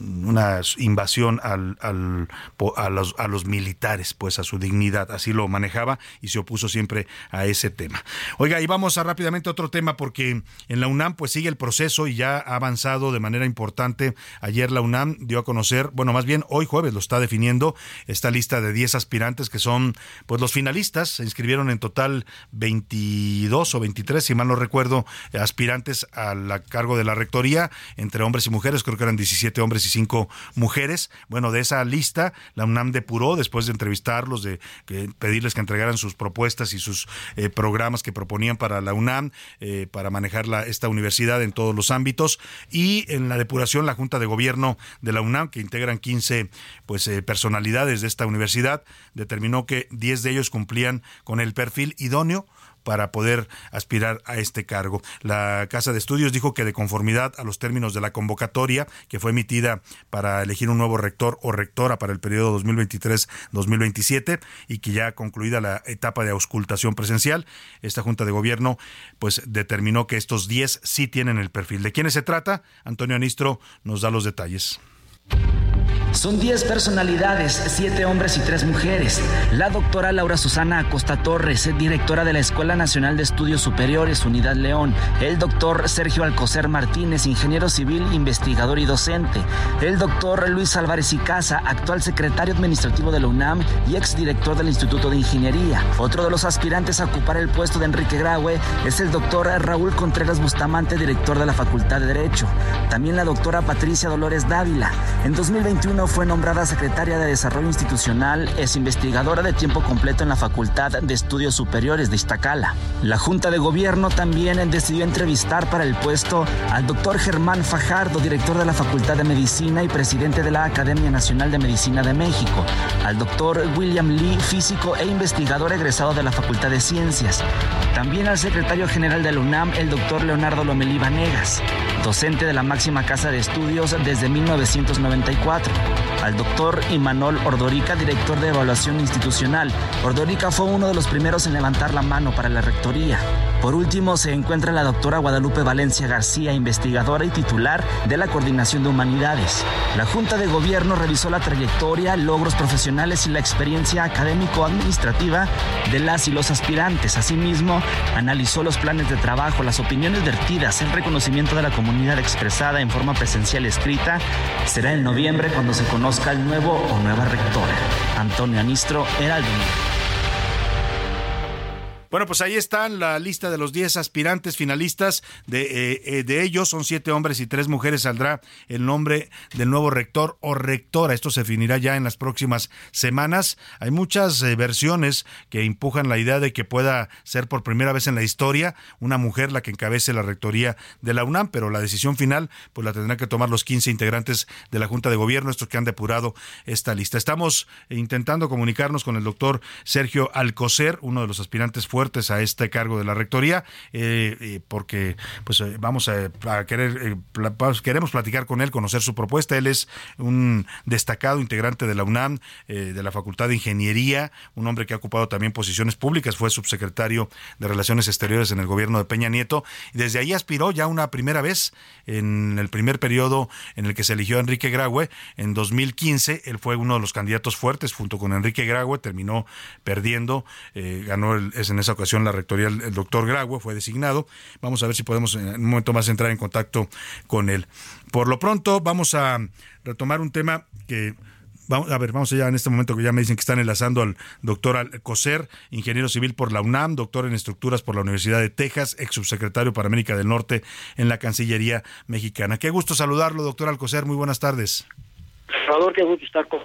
una invasión al, al, a, los, a los militares pues a su dignidad. Así lo manejaba y se opuso siempre a ese tema. Oiga y vamos rápidamente a otro tema porque en la UNAM pues sigue el proceso y ya ha avanzado de manera importante. Ayer la UNAM dio a conocer bueno más bien hoy jueves lo está definiendo esta lista de 10 aspirantes que son pues los finalistas. Se inscribieron en total 22 o 23 si mal no recuerdo aspirantes a la cargo de la rectoría, entre hombres y mujeres, creo que eran 17 hombres y 5 mujeres. Bueno, de esa lista, la UNAM depuró después de entrevistarlos, de pedirles que entregaran sus propuestas y sus eh, programas que proponían para la UNAM, eh, para manejar la, esta universidad en todos los ámbitos. Y en la depuración, la Junta de Gobierno de la UNAM, que integran 15 pues, eh, personalidades de esta universidad, determinó que 10 de ellos cumplían con el perfil idóneo para poder aspirar a este cargo. La Casa de Estudios dijo que de conformidad a los términos de la convocatoria que fue emitida para elegir un nuevo rector o rectora para el periodo 2023-2027 y que ya concluida la etapa de auscultación presencial, esta Junta de Gobierno pues determinó que estos 10 sí tienen el perfil. ¿De quiénes se trata? Antonio Anistro nos da los detalles. Son 10 personalidades, 7 hombres y 3 mujeres. La doctora Laura Susana Acosta Torres, directora de la Escuela Nacional de Estudios Superiores Unidad León. El doctor Sergio Alcocer Martínez, ingeniero civil, investigador y docente. El doctor Luis Álvarez y Casa, actual secretario administrativo de la UNAM y exdirector del Instituto de Ingeniería. Otro de los aspirantes a ocupar el puesto de Enrique Graue es el doctor Raúl Contreras Bustamante, director de la Facultad de Derecho. También la doctora Patricia Dolores Dávila. En 2021 fue nombrada secretaria de Desarrollo Institucional, es investigadora de tiempo completo en la Facultad de Estudios Superiores de Iztacala. La Junta de Gobierno también decidió entrevistar para el puesto al doctor Germán Fajardo, director de la Facultad de Medicina y presidente de la Academia Nacional de Medicina de México, al doctor William Lee, físico e investigador egresado de la Facultad de Ciencias, también al secretario general de la UNAM, el doctor Leonardo Lomelí Vanegas, docente de la máxima casa de estudios desde 1994 al doctor Imanol Ordorica, director de evaluación institucional. Ordorica fue uno de los primeros en levantar la mano para la rectoría. Por último, se encuentra la doctora Guadalupe Valencia García, investigadora y titular de la Coordinación de Humanidades. La Junta de Gobierno revisó la trayectoria, logros profesionales y la experiencia académico-administrativa de las y los aspirantes. Asimismo, analizó los planes de trabajo, las opiniones vertidas, el reconocimiento de la comunidad expresada en forma presencial escrita. Será en noviembre cuando se conozca el nuevo o nueva rectora. Antonio Anistro, Heraldo. Bueno, pues ahí están la lista de los 10 aspirantes finalistas. De, eh, eh, de ellos son siete hombres y tres mujeres. Saldrá el nombre del nuevo rector o rectora. Esto se definirá ya en las próximas semanas. Hay muchas eh, versiones que empujan la idea de que pueda ser por primera vez en la historia una mujer la que encabece la rectoría de la UNAM, pero la decisión final pues la tendrán que tomar los 15 integrantes de la Junta de Gobierno, estos que han depurado esta lista. Estamos intentando comunicarnos con el doctor Sergio Alcocer, uno de los aspirantes fuertes a este cargo de la rectoría, eh, eh, porque pues eh, vamos a, querer, queremos platicar con él, conocer su propuesta. Él es un destacado integrante de la UNAM, de la Facultad de Ingeniería, un hombre que ha ocupado también posiciones públicas, fue subsecretario de Relaciones Exteriores en el gobierno de Peña Nieto, y desde ahí aspiró ya una primera vez en el primer periodo en el que se eligió a Enrique Graue, en 2015, él fue uno de los candidatos fuertes junto con Enrique Graue, terminó perdiendo, ganó es en esa ocasión la rectoría, el doctor Graue fue designado. Vamos a ver si podemos en un momento más entrar en contacto con él. Por lo pronto, vamos a retomar un tema que Vamos, a ver, vamos allá en este momento que ya me dicen que están enlazando al doctor Alcocer, ingeniero civil por la UNAM, doctor en estructuras por la Universidad de Texas, ex subsecretario para América del Norte en la Cancillería Mexicana. Qué gusto saludarlo, doctor Alcocer, muy buenas tardes. Salvador, qué gusto estar con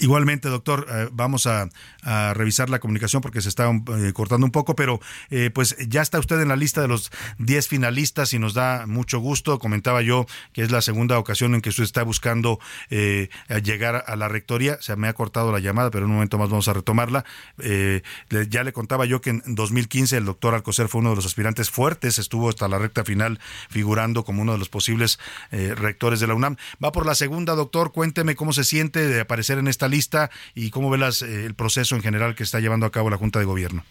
Igualmente, doctor, eh, vamos a, revisar la comunicación porque se está eh, cortando un poco, pero eh, pues ya está usted en la lista de los 10 finalistas y nos da mucho gusto. Comentaba yo que es la segunda ocasión en que usted está buscando llegar a la rectoría. Se me ha cortado la llamada, pero en un momento más vamos a retomarla. ya le contaba yo que en 2015 el doctor Alcocer fue uno de los aspirantes fuertes, estuvo hasta la recta final figurando como uno de los posibles rectores de la UNAM. Va por la segunda, doctor. Cuénteme cómo se siente de aparecer en esta lista y cómo ve eh, el proceso en general que está llevando a cabo la Junta de Gobierno.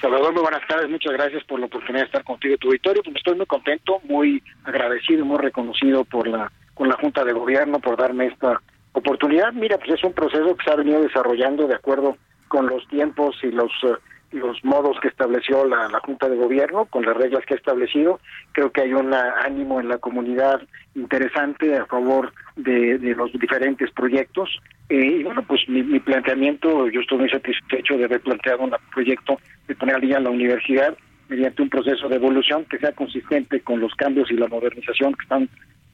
Salvador, muy buenas tardes, muchas gracias por la oportunidad de estar contigo y tu auditorio. Pues estoy muy contento, muy agradecido, muy reconocido por la con la Junta de Gobierno por darme esta oportunidad. Mira, pues es un proceso que se ha venido desarrollando de acuerdo con los tiempos y los eh, los modos que estableció la, Junta de Gobierno, con las reglas que ha establecido. Creo que hay un ánimo en la comunidad interesante a favor de, los diferentes proyectos. Eh, y bueno, pues mi, planteamiento, yo estoy muy satisfecho de haber planteado un proyecto de poner al día la universidad mediante un proceso de evolución que sea consistente con los cambios y la modernización que están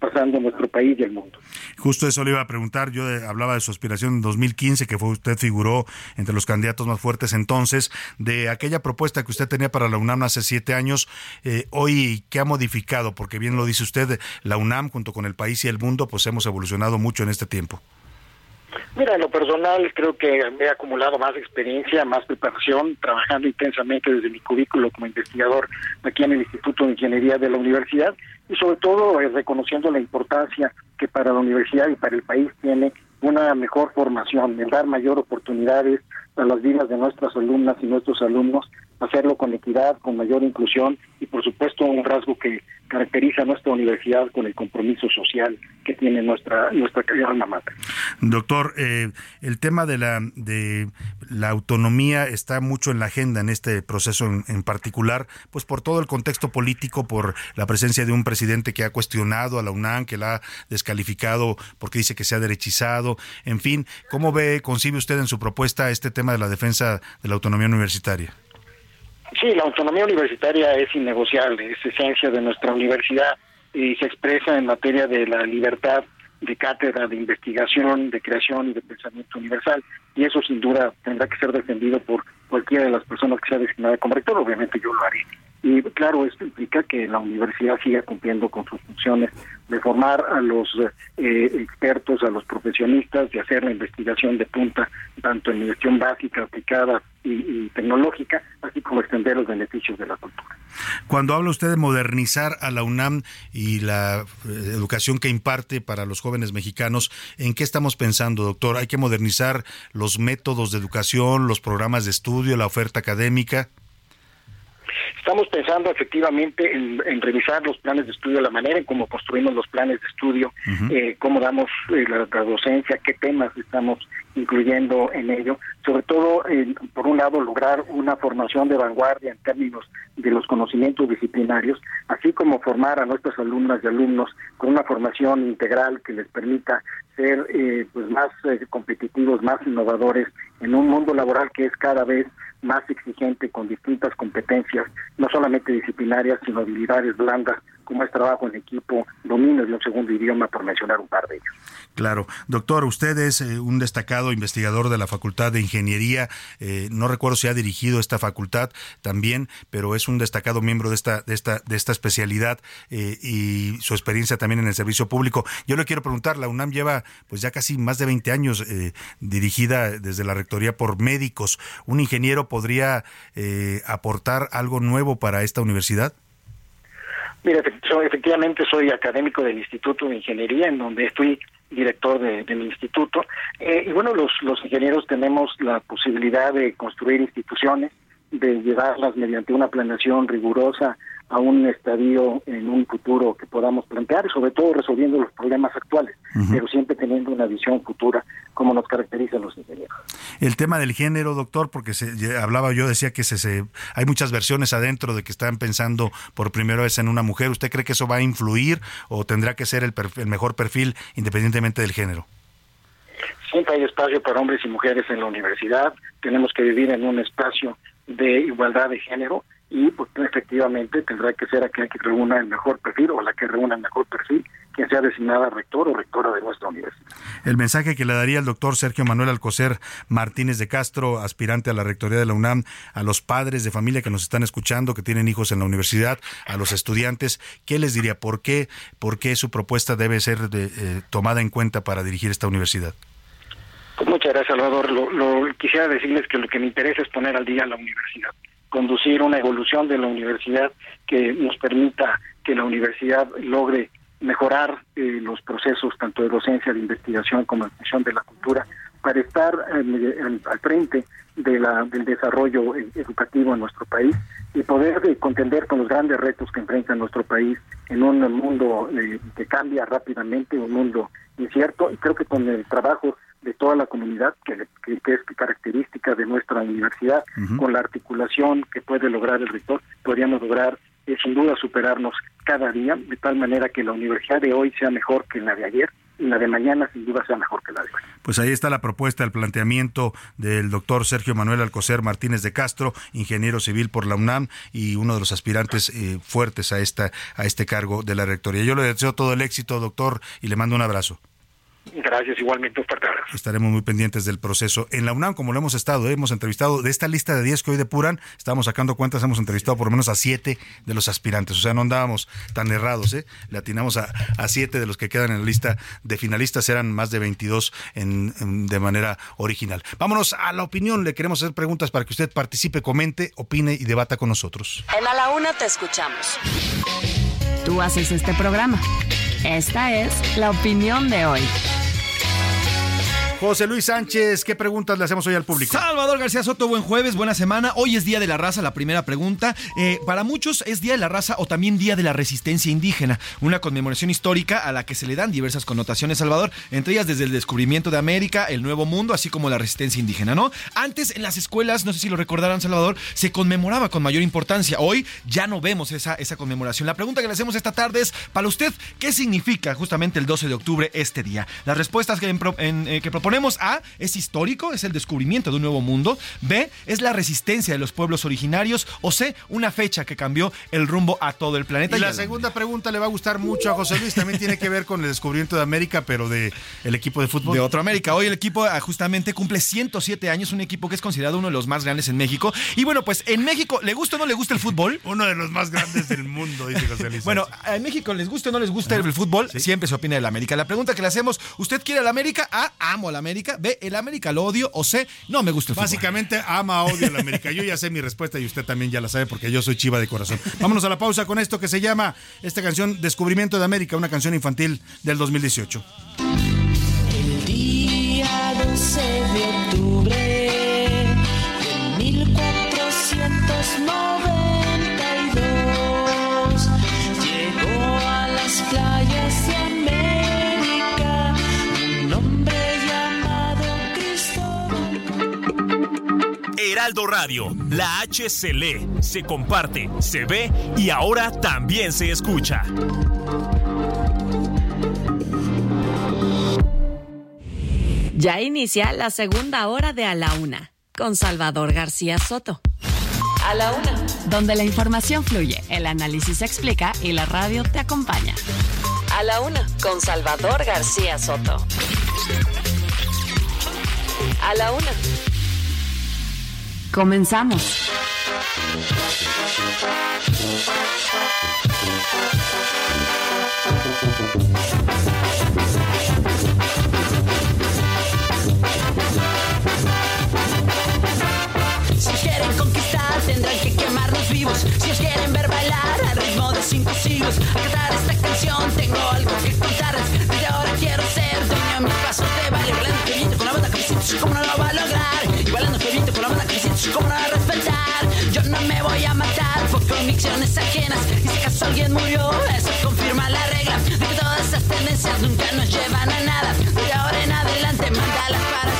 pasando nuestro país y el mundo. Justo eso le iba a preguntar. Yo eh, hablaba de su aspiración en 2015, que fue usted figuró entre los candidatos más fuertes entonces, de aquella propuesta que usted tenía para la UNAM hace siete años. Eh, hoy, ¿qué ha modificado? Porque bien lo dice usted, la UNAM junto con el país y el mundo, pues hemos evolucionado mucho en este tiempo. Mira, en lo personal creo que he acumulado más experiencia, más preparación, trabajando intensamente desde mi cubículo como investigador aquí en el Instituto de Ingeniería de la Universidad y sobre todo eh, reconociendo la importancia que para la universidad y para el país tiene una mejor formación, el dar mayor oportunidades a las vidas de nuestras alumnas y nuestros alumnos, hacerlo con equidad, con mayor inclusión y por supuesto un rasgo que caracteriza a nuestra universidad con el compromiso social que tiene nuestra nuestra alma mater. Doctor, eh, el tema de la de la autonomía está mucho en la agenda en este proceso en, en, particular, pues por todo el contexto político, por la presencia de un presidente que ha cuestionado a la UNAM, que la ha descalificado porque dice que se ha derechizado, en fin, ¿cómo ve, concibe usted en su propuesta este tema de la defensa de la autonomía universitaria? Sí, la autonomía universitaria es innegociable, es esencia de nuestra universidad y se expresa en materia de la libertad de cátedra, de investigación, de creación y de pensamiento universal. Y eso sin duda tendrá que ser defendido por cualquiera de las personas que sea designada como rector. Obviamente yo lo haré. Y claro, esto implica que la universidad siga cumpliendo con sus funciones de formar a los eh, expertos, a los profesionistas, de hacer la investigación de punta, tanto en investigación básica, aplicada y, y, tecnológica, así como extender los beneficios de la cultura. Cuando habla usted de modernizar a la UNAM y la eh, educación que imparte para los jóvenes mexicanos, ¿en qué estamos pensando, doctor? ¿Hay que modernizar los métodos de educación, los programas de estudio, la oferta académica? Estamos pensando efectivamente en, en, revisar los planes de estudio, la manera en cómo construimos los planes de estudio, uh -huh. eh, cómo damos eh, la, la, docencia, qué temas estamos incluyendo en ello. Sobre todo, eh, por un lado, lograr una formación de vanguardia en términos de los conocimientos disciplinarios, así como formar a nuestras alumnas y alumnos con una formación integral que les permita ser eh, pues más competitivos, más innovadores en un mundo laboral que es cada vez más exigente con distintas competencias, no solamente disciplinarias, sino habilidades blandas, como es trabajo en equipo, dominio de un segundo idioma, por mencionar un par de ellos. Claro. Doctor, usted es eh, un destacado investigador de la Facultad de Ingeniería. Eh, no recuerdo si ha dirigido esta facultad también, pero es un destacado miembro de esta, de esta, de esta especialidad eh, y su experiencia también en el servicio público. Yo le quiero preguntar, la UNAM lleva pues ya casi más de 20 años dirigida desde la Rectoría por médicos. ¿Un ingeniero podría aportar algo nuevo para esta universidad? Mira, efectivamente soy académico del Instituto de Ingeniería, en donde estoy director de, de instituto. Eh, y bueno, los, los ingenieros tenemos la posibilidad de construir instituciones, de llevarlas mediante una planeación rigurosa a un estadio en un futuro que podamos plantear, sobre todo resolviendo los problemas actuales, uh -huh. pero siempre teniendo una visión futura como nos caracterizan los ingenieros. El tema del género, doctor, porque se, hablaba yo, decía que se, se, hay muchas versiones adentro de que están pensando por primera vez en una mujer. ¿Usted cree que eso va a influir o tendrá que ser el, perfil, el mejor perfil independientemente del género? Siempre hay espacio para hombres y mujeres en la universidad. Tenemos que vivir en un espacio de igualdad de género y pues efectivamente tendrá que ser aquel que reúna el mejor perfil o la que reúna el mejor perfil quien sea designada rector o rectora de nuestra universidad. El mensaje que le daría el doctor Sergio Manuel Alcocer Martínez de Castro, aspirante a la rectoría de la UNAM, a los padres de familia que nos están escuchando, que tienen hijos en la universidad, a los estudiantes, ¿qué les diría? ¿Por qué, por qué su propuesta debe ser de, eh, tomada en cuenta para dirigir esta universidad? Pues muchas gracias, Salvador. Lo, lo, quisiera decirles que lo que me interesa es poner al día la universidad conducir una evolución de la universidad que nos permita que la universidad logre mejorar eh, los procesos tanto de docencia, de investigación como de función de la cultura para estar eh, al frente de la, del desarrollo educativo en nuestro país y poder eh, contender con los grandes retos que enfrenta nuestro país en un mundo eh, que cambia rápidamente, un mundo incierto. Y creo que con el trabajo de toda la comunidad, que, que, que es característica de nuestra universidad, uh -huh. con la articulación que puede lograr el rector, podríamos lograr eh, sin duda superarnos cada día, de tal manera que la universidad de hoy sea mejor que la de ayer y la de mañana sin duda sea mejor que la de hoy. Pues ahí está la propuesta, el planteamiento del doctor Sergio Manuel Alcocer Martínez de Castro, ingeniero civil por la UNAM y uno de los aspirantes eh, fuertes a, esta, a este cargo de la rectoría. Yo le deseo todo el éxito, doctor, y le mando un abrazo. Gracias, igualmente un fuerte abrazo. Estaremos muy pendientes del proceso. En la UNAM, como lo hemos estado, hemos entrevistado, de esta lista de 10 que hoy depuran, estamos sacando cuentas, hemos entrevistado por lo menos a 7 de los aspirantes. O sea, no andábamos tan errados, ¿eh? Le atinamos a, a 7 de los que quedan en la lista de finalistas, eran más de 22 en, en, de manera original. Vámonos a la opinión, le queremos hacer preguntas para que usted participe, comente, opine y debata con nosotros. En A la Una te escuchamos. Tú haces este programa. Esta es la opinión de hoy. José Luis Sánchez, ¿qué preguntas le hacemos hoy al público? Salvador García Soto, buen jueves, buena semana. Hoy es Día de la Raza, la primera pregunta. Eh, para muchos es Día de la Raza o también Día de la Resistencia Indígena, una conmemoración histórica a la que se le dan diversas connotaciones, Salvador, entre ellas desde el descubrimiento de América, el Nuevo Mundo, así como la resistencia indígena, ¿no? Antes en las escuelas, no sé si lo recordarán, Salvador, se conmemoraba con mayor importancia. Hoy ya no vemos esa, esa conmemoración. La pregunta que le hacemos esta tarde es, para usted, ¿qué significa justamente el 12 de octubre este día? Las respuestas que, eh, que proponemos A es histórico, es el descubrimiento de un nuevo mundo. B es la resistencia de los pueblos originarios. O C, una fecha que cambió el rumbo a todo el planeta. Y la segunda pregunta le va a gustar mucho a José Luis. También tiene que ver con el descubrimiento de América, pero de el equipo de fútbol. De otro América. Hoy el equipo ah, justamente cumple 107 años, un equipo que es considerado uno de los más grandes en México. Y bueno, pues en México, ¿le gusta o no le gusta el fútbol? Uno de los más grandes del mundo, dice José Luis. Bueno, en México, ¿les gusta o no les gusta el fútbol? Siempre se opina del América. La pregunta que le hacemos, ¿usted quiere al América? A, amo al América. B, el América lo odio. O C, no me gusta el fútbol. Básicamente, ama, odio al América. Yo ya sé mi respuesta y usted también ya la sabe porque yo soy chiva de corazón. Vámonos a la pausa con esto que se llama esta canción Descubrimiento de América, una canción infantil del 2018. El día 12 de octubre Heraldo Radio, la H se lee, se comparte, se ve y ahora también se escucha. Ya inicia la segunda hora de A la Una con Salvador García Soto. A la Una, donde la información fluye, el análisis se explica y la radio te acompaña. A la Una con Salvador García Soto. A la Una. Comenzamos. Si quieren conquistar tendrán que quemarnos vivos. Si os quieren ver bailar al ritmo de cinco siglos, a cantar esta canción tengo algo ¿cómo respetar? Yo no me voy a matar por convicciones ajenas. Y si acaso alguien murió, eso confirma la regla de que todas esas tendencias nunca nos llevan a nada. De ahora en adelante, mándalas para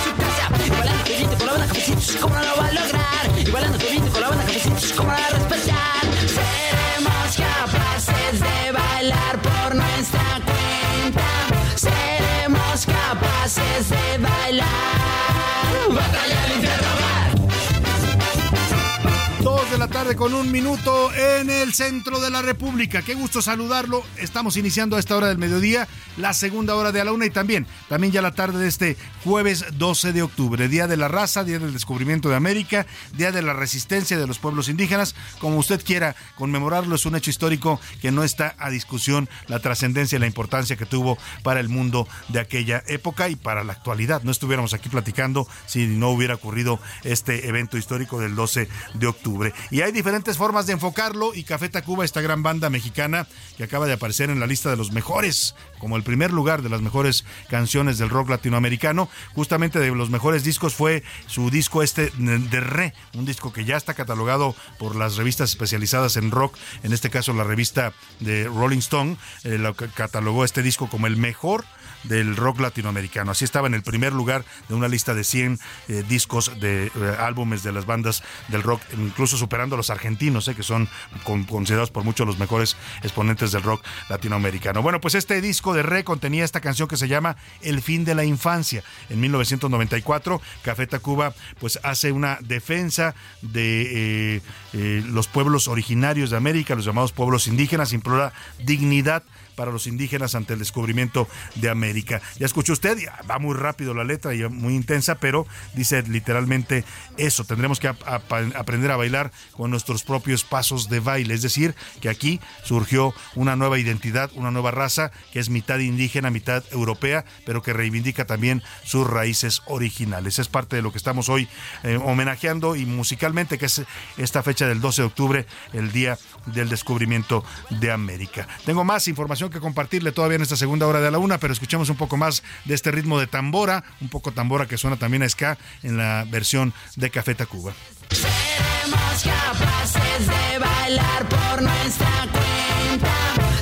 con un minuto en el centro de la República. Qué gusto saludarlo. Estamos iniciando a esta hora del mediodía, la segunda hora de a la una y también, también ya la tarde de este jueves 12 de octubre, Día de la Raza, Día del Descubrimiento de América, Día de la Resistencia de los Pueblos Indígenas. Como usted quiera conmemorarlo, es un hecho histórico que no está a discusión la trascendencia y la importancia que tuvo para el mundo de aquella época y para la actualidad. No estuviéramos aquí platicando si no hubiera ocurrido este evento histórico del 12 de octubre. Y hay diferentes formas de enfocarlo y Café Tacuba, esta gran banda mexicana que acaba de aparecer en la lista de los mejores, como el primer lugar de las mejores canciones del rock latinoamericano, justamente de los mejores discos fue su disco este de Re, un disco que ya está catalogado por las revistas especializadas en rock, en este caso la revista de Rolling Stone, eh, lo catalogó este disco como el mejor del rock latinoamericano. Así estaba en el primer lugar de una lista de 100 eh, discos de eh, álbumes de las bandas del rock, incluso superando a los argentinos, eh, que son con, considerados por muchos los mejores exponentes del rock latinoamericano. Bueno, pues este disco de Re contenía esta canción que se llama El fin de la infancia. En 1994, Café Tacuba pues hace una defensa de los pueblos originarios de América, los llamados pueblos indígenas, implora dignidad para los indígenas ante el descubrimiento de América. Ya escuchó usted, va muy rápido la letra y muy intensa, pero dice literalmente eso, tendremos que aprender a bailar con nuestros propios pasos de baile, es decir, que aquí surgió una nueva identidad, una nueva raza que es mitad indígena, mitad europea, pero que reivindica también sus raíces originales. Es parte de lo que estamos hoy eh, homenajeando y musicalmente, que es esta fecha del 12 de octubre, el día del descubrimiento de América. Tengo más información información que compartirle todavía en esta segunda hora de la una, pero escuchemos un poco más de este ritmo de tambora, un poco tambora que suena también a ska en la versión de Café Tacuba. Seremos capaces de bailar por nuestra cuenta.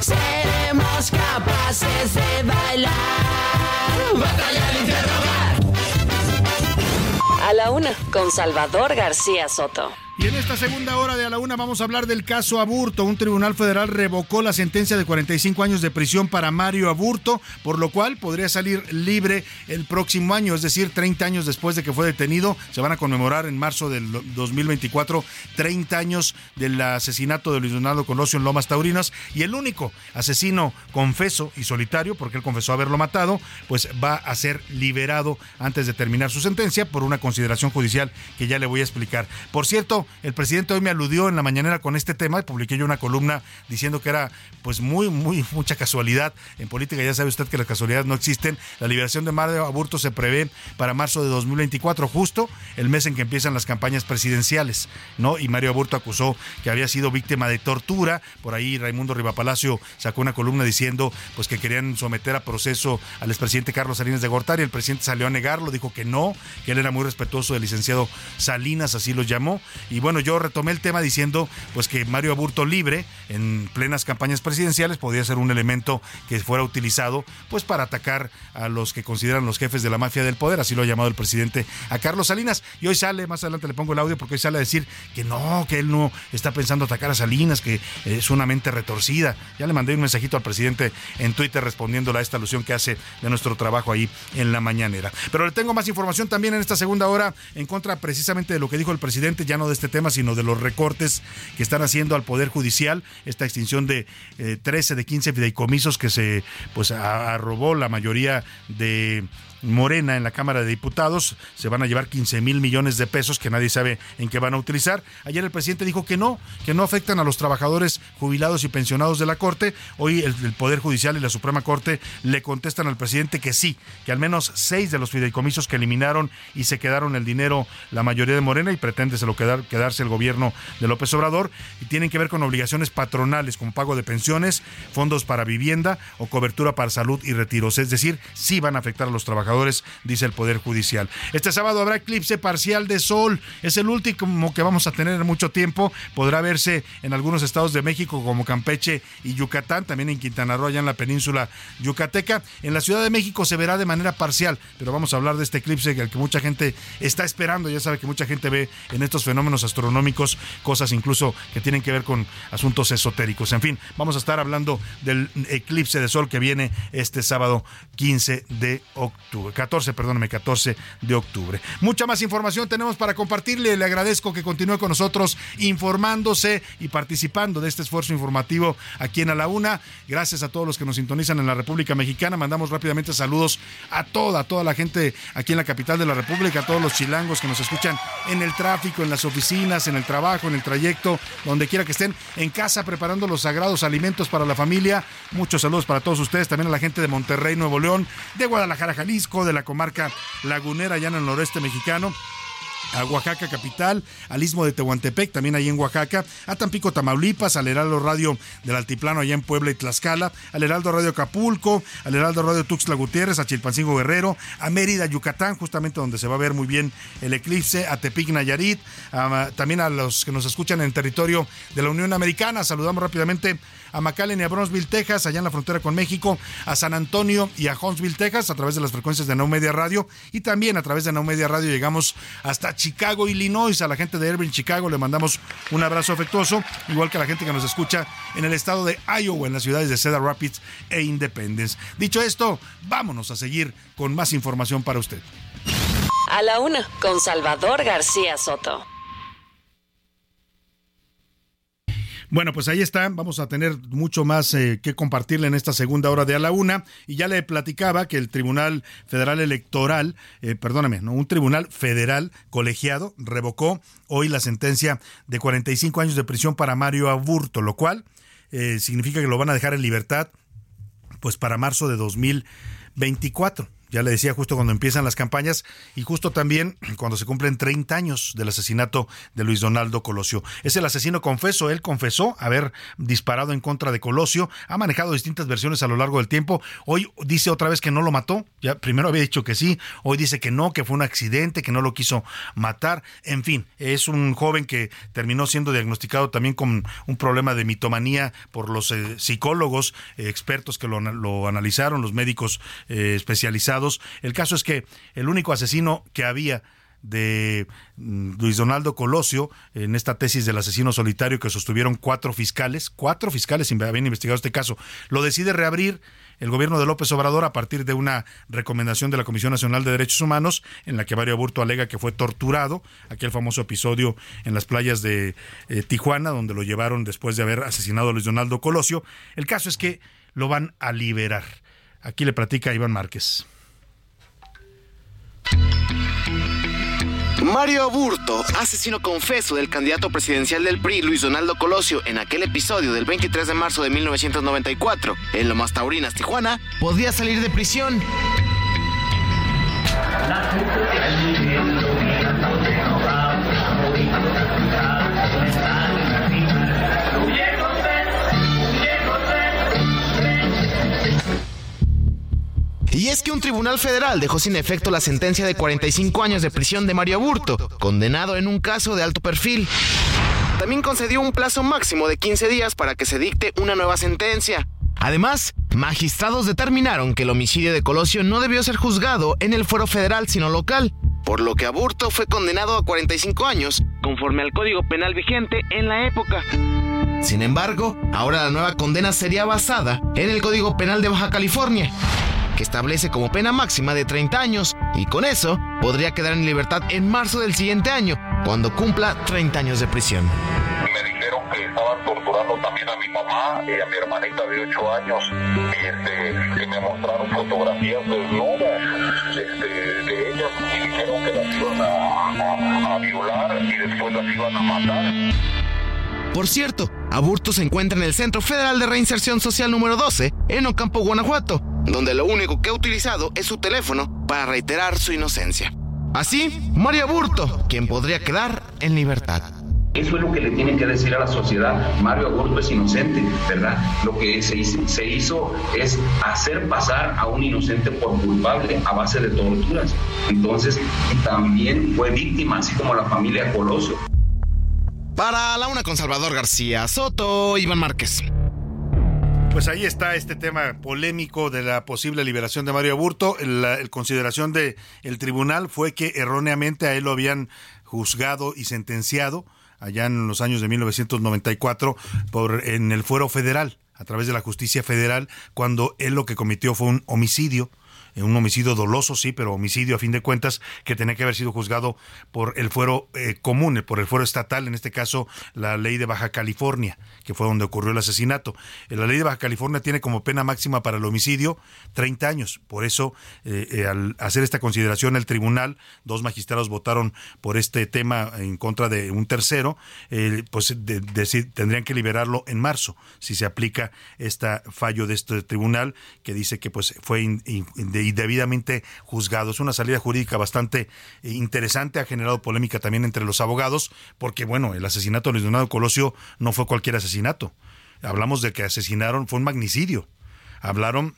Seremos capaces de bailar. Batalla de interrogar. A la una, con Salvador García Soto. Y en esta segunda hora de a la una vamos a hablar del caso Aburto. Un tribunal federal revocó la sentencia de 45 años de prisión para Mario Aburto, por lo cual podría salir libre el próximo año, es decir, 30 años después de que fue detenido. Se van a conmemorar en marzo del 2024 30 años del asesinato de Luis Donaldo Colosio en Lomas Taurinas. Y el único asesino confeso y solitario, porque él confesó haberlo matado, pues va a ser liberado antes de terminar su sentencia por una consideración judicial que ya le voy a explicar. Por cierto, el presidente hoy me aludió en la mañanera con este tema y publiqué yo una columna diciendo que era pues muy, muy, mucha casualidad. En política ya sabe usted que las casualidades no existen. La liberación de Mario Aburto se prevé para marzo de 2024, justo el mes en que empiezan las campañas presidenciales, ¿no? Y Mario Aburto acusó que había sido víctima de tortura. Por ahí Raimundo Rivapalacio sacó una columna diciendo pues que querían someter a proceso al expresidente Carlos Salinas de Gortari. El presidente salió a negarlo, dijo que no, que él era muy respetuoso del licenciado Salinas, así lo llamó. Y bueno, yo retomé el tema diciendo pues que Mario Aburto libre en plenas campañas presidenciales podría ser un elemento que fuera utilizado pues para atacar a los que consideran los jefes de la mafia del poder, así lo ha llamado el presidente a Carlos Salinas. Y hoy sale, más adelante le pongo el audio porque hoy sale a decir que no, que él no está pensando atacar a Salinas, que es una mente retorcida. Ya le mandé un mensajito al presidente en Twitter respondiéndole a esta alusión que hace de nuestro trabajo ahí en la mañanera. Pero le tengo más información también en esta segunda hora en contra precisamente de lo que dijo el presidente, ya no de este tema, sino de los recortes que están haciendo al Poder Judicial, esta extinción de 13 de 15 fideicomisos que se pues arrobó la mayoría de Morena en la Cámara de Diputados. Se van a llevar 15 mil millones de pesos que nadie sabe en qué van a utilizar. Ayer el presidente dijo que no, que no afectan a los trabajadores jubilados y pensionados de la Corte. Hoy el, Poder Judicial y la Suprema Corte le contestan al presidente que sí, que al menos seis de los fideicomisos que eliminaron y se quedaron el dinero la mayoría de Morena y pretende se lo quedar, quedarse el gobierno de López Obrador y tienen que ver con obligaciones patronales como pago de pensiones, fondos para vivienda o cobertura para salud y retiros. Es decir, sí van a afectar a los trabajadores dice el Poder Judicial. Este sábado habrá eclipse parcial de sol. Es el último que vamos a tener en mucho tiempo. Podrá verse en algunos estados de México como Campeche y Yucatán, también en Quintana Roo, allá en la península yucateca. En la Ciudad de México se verá de manera parcial, pero vamos a hablar de este eclipse que mucha gente está esperando. Ya sabe que mucha gente ve en estos fenómenos astronómicos cosas incluso que tienen que ver con asuntos esotéricos. En fin, vamos a estar hablando del eclipse de sol que viene este sábado 15 de octubre. 14, perdóname, 14 de octubre. Mucha más información tenemos para compartirle. Le agradezco que continúe con nosotros informándose y participando de este esfuerzo informativo aquí en A la Una. Gracias a todos los que nos sintonizan en la República Mexicana. Mandamos rápidamente saludos a toda, a toda la gente aquí en la capital de la República, a todos los chilangos que nos escuchan en el tráfico, en las oficinas, en el trabajo, en el trayecto, donde quiera que estén, en casa preparando los sagrados alimentos para la familia. Muchos saludos para todos ustedes, también a la gente de Monterrey, Nuevo León, de Guadalajara, Jalisco, de la comarca lagunera allá en el noreste mexicano a Oaxaca capital, al istmo de Tehuantepec, también ahí en Oaxaca, a Tampico, Tamaulipas, al Heraldo Radio del Altiplano allá en Puebla y Tlaxcala, al Heraldo Radio Acapulco, al Heraldo Radio Tuxtla Gutiérrez, a Chilpancingo Guerrero, a Mérida, Yucatán, justamente donde se va a ver muy bien el eclipse, a Tepic, Nayarit, también a los que nos escuchan en territorio de la Unión Americana. Saludamos rápidamente a McAllen y a Bronzeville, Texas, allá en la frontera con México, a San Antonio y a Huntsville, Texas, a través de las frecuencias de No Media Radio y también a través de No Media Radio llegamos hasta Chicago, Illinois. A la gente de Irving, Chicago, le mandamos un abrazo afectuoso, igual que a la gente que nos escucha en el estado de Iowa, en las ciudades de Cedar Rapids e Independence. Dicho esto, vámonos a seguir con más información para usted. A la una, con Salvador García Soto. Bueno, pues ahí está. Vamos a tener mucho más eh, que compartirle en esta segunda hora de a la una. Y ya le platicaba que el Tribunal Federal Electoral, eh, perdóname, ¿no? un tribunal federal colegiado revocó hoy la sentencia de 45 años de prisión para Mario Aburto, lo cual eh, significa que lo van a dejar en libertad pues para marzo de 2024. Ya le decía justo cuando empiezan las campañas y justo también cuando se cumplen 30 años del asesinato de Luis Donaldo Colosio. Es el asesino confeso, él confesó haber disparado en contra de Colosio, ha manejado distintas versiones a lo largo del tiempo. Hoy dice otra vez que no lo mató, ya primero había dicho que sí, hoy dice que no, que fue un accidente, que no lo quiso matar. En fin, es un joven que terminó siendo diagnosticado también con un problema de mitomanía por los eh, psicólogos eh, expertos que lo, analizaron, los médicos eh, especializados el caso es que el único asesino que había de mm, Luis Donaldo Colosio en esta tesis del asesino solitario que sostuvieron cuatro fiscales, cuatro fiscales habían investigado este caso, lo decide reabrir el gobierno de López Obrador a partir de una recomendación de la Comisión Nacional de Derechos Humanos en la que Mario Aburto alega que fue torturado, aquel famoso episodio en las playas de eh, Tijuana donde lo llevaron después de haber asesinado a Luis Donaldo Colosio. El caso es que lo van a liberar. Aquí le platica Iván Márquez. Mario Aburto, asesino confeso del candidato presidencial del PRI, Luis Donaldo Colosio, en aquel episodio del 23 de marzo de 1994, en Lomas Taurinas, Tijuana, podría salir de prisión. Y es que un tribunal federal dejó sin efecto la sentencia de 45 años de prisión de Mario Aburto, condenado en un caso de alto perfil. También concedió un plazo máximo de 15 días para que se dicte una nueva sentencia. Además, magistrados determinaron que el homicidio de Colosio no debió ser juzgado en el fuero federal sino local, por lo que Aburto fue condenado a 45 años, conforme al código penal vigente en la época. Sin embargo, ahora la nueva condena sería basada en el Código Penal de Baja California, que establece como pena máxima de 30 años y con eso podría quedar en libertad en marzo del siguiente año, cuando cumpla 30 años de prisión. Me dijeron que estaban torturando también a mi mamá y a mi hermanita de 8 años y este, me mostraron fotografías desnudas este, de ellas y dijeron que las iban a, a violar y después las iban a matar. Por cierto, Aburto se encuentra en el Centro Federal de Reinserción Social número 12, en Ocampo, Guanajuato, donde lo único que ha utilizado es su teléfono para reiterar su inocencia. Así, Mario Aburto, quien podría quedar en libertad. Eso es lo que le tienen que decir a la sociedad. Mario Aburto es inocente, ¿verdad? Lo que se hizo, se hizo, es hacer pasar a un inocente por culpable a base de torturas. Entonces, también fue víctima, así como la familia Colosio. Para la una con Salvador García Soto, Iván Márquez. Pues ahí está este tema polémico de la posible liberación de Mario Aburto. La consideración del el tribunal fue que erróneamente a él lo habían juzgado y sentenciado allá en los años de 1994 por en el fuero federal a través de la justicia federal cuando él lo que cometió fue un homicidio un homicidio doloso, sí, pero homicidio a fin de cuentas, que tenía que haber sido juzgado por el fuero eh, común, por el fuero estatal, en este caso la ley de Baja California, que fue donde ocurrió el asesinato. Eh, la ley de Baja California tiene como pena máxima para el homicidio 30 años. Por eso, eh, al hacer esta consideración, el tribunal, dos magistrados votaron por este tema en contra de un tercero, pues tendrían que liberarlo en marzo, si se aplica este fallo de este tribunal que dice que pues fue de y debidamente juzgado. Es una salida jurídica bastante eh, interesante, ha generado polémica también entre los abogados, porque bueno, el asesinato de Luis Colosio no fue cualquier asesinato. Hablamos de que asesinaron, fue un magnicidio. Hablaron,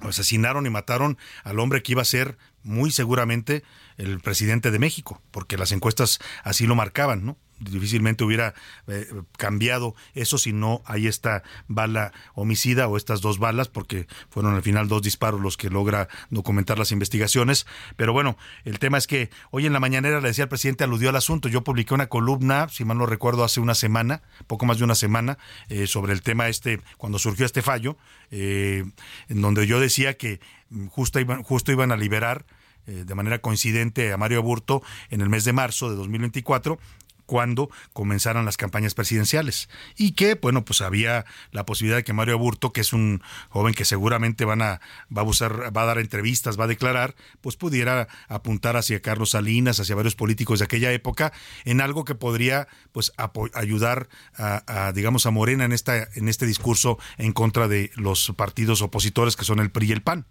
asesinaron y mataron al hombre que iba a ser muy seguramente el presidente de México, porque las encuestas así lo marcaban, ¿no? Difícilmente hubiera eh, cambiado eso si no hay esta bala homicida o estas dos balas, porque fueron al final dos disparos los que logra documentar las investigaciones. Pero bueno, el tema es que hoy en la mañanera le decía al presidente, aludió al asunto. Yo publiqué una columna, si mal no recuerdo, hace una semana, poco más de una semana, eh, sobre el tema este, cuando surgió este fallo, eh, en donde yo decía que justo iban, justo iban a liberar de manera coincidente a Mario Aburto en el mes de marzo de 2024 cuando comenzaran las campañas presidenciales y que bueno pues había la posibilidad de que Mario Aburto que es un joven que seguramente van a va a va a dar entrevistas va a declarar pues pudiera apuntar hacia Carlos Salinas hacia varios políticos de aquella época en algo que podría pues ayudar a, digamos a Morena en esta en este discurso en contra de los partidos opositores que son el PRI y el PAN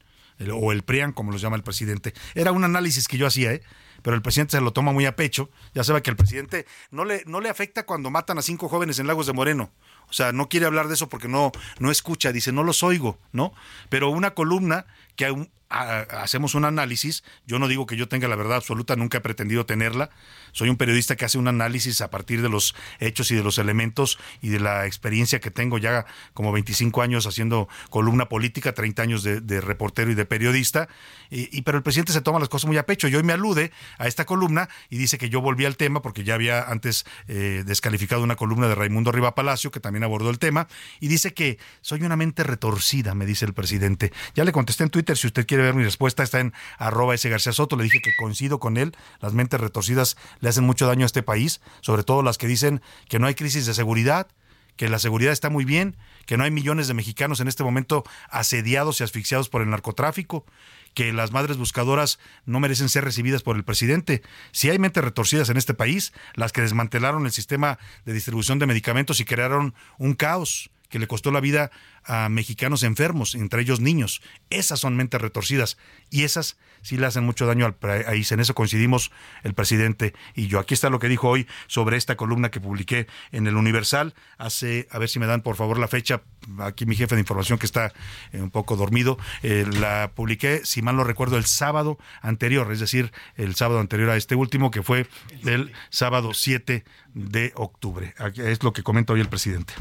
o el PRIAN, como los llama el presidente. Era un análisis que yo hacía, ¿eh? Pero el presidente se lo toma muy a pecho. Ya sabe que el presidente no le, no le afecta cuando matan a cinco jóvenes en Lagos de Moreno. O sea, no quiere hablar de eso porque no, no escucha, dice, no los oigo, ¿no? Pero una columna que hacemos un análisis, yo no digo que yo tenga la verdad absoluta, nunca he pretendido tenerla, soy un periodista que hace un análisis a partir de los hechos y de los elementos y de la experiencia que tengo ya como 25 años haciendo columna política, 30 años de, reportero y de periodista, y, pero el presidente se toma las cosas muy a pecho. Y hoy me alude a esta columna y dice que yo volví al tema porque ya había antes eh, descalificado una columna de Raimundo Riva Palacio que también abordó el tema y dice que soy una mente retorcida, me dice el presidente. Ya le contesté en Twitter, si usted quiere ver mi respuesta, está en arroba ese García Soto, le dije que coincido con él, las mentes retorcidas le hacen mucho daño a este país, sobre todo las que dicen que no hay crisis de seguridad, que la seguridad está muy bien, que no hay millones de mexicanos en este momento asediados y asfixiados por el narcotráfico, que las madres buscadoras no merecen ser recibidas por el presidente. Si hay mentes retorcidas en este país, las que desmantelaron el sistema de distribución de medicamentos y crearon un caos que le costó la vida a mexicanos enfermos, entre ellos niños. Esas son mentes retorcidas y esas sí le hacen mucho daño al país. En eso coincidimos el presidente y yo. Aquí está lo que dijo hoy sobre esta columna que publiqué en el Universal. Hace, a ver si me dan por favor la fecha. Aquí mi jefe de información que está eh, un poco dormido. Eh, la publiqué, si mal no recuerdo, el sábado anterior, es decir, el sábado anterior a este último, que fue el sábado 7 de octubre. es lo que comenta hoy el presidente.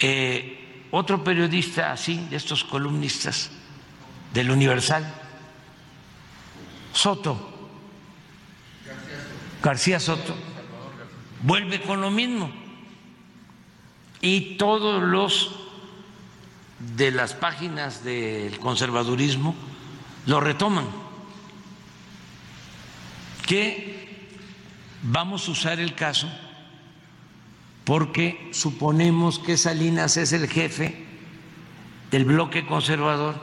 Eh, otro periodista así, de estos columnistas del Universal, Soto, García Soto, vuelve con lo mismo. Y todos los de las páginas del conservadurismo lo retoman. Que vamos a usar el caso porque suponemos que Salinas es el jefe del bloque conservador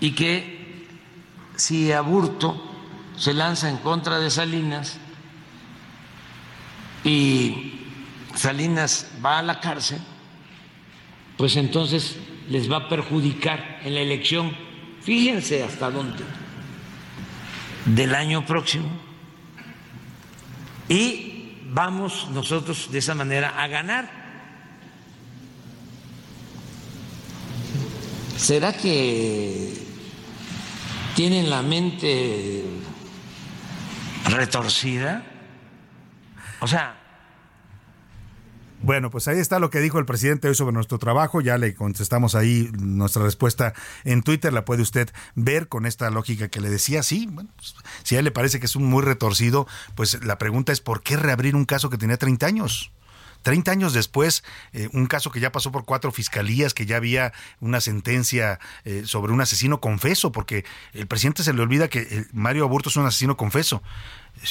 y que si Aburto se lanza en contra de Salinas y Salinas va a la cárcel, pues entonces les va a perjudicar en la elección, fíjense hasta dónde, del año próximo. Y vamos nosotros de esa manera a ganar. ¿Será que tienen la mente retorcida? O sea, bueno, pues ahí está lo que dijo el presidente hoy sobre nuestro trabajo. Ya le contestamos ahí nuestra respuesta en Twitter. La puede usted ver con esta lógica que le decía. Sí, bueno, pues, si a él le parece que es un muy retorcido, pues la pregunta es: ¿por qué reabrir un caso que tenía 30 años? 30 años después, eh, un caso que ya pasó por cuatro fiscalías, que ya había una sentencia eh, sobre un asesino confeso, porque el presidente se le olvida que eh, Mario Aburto es un asesino confeso.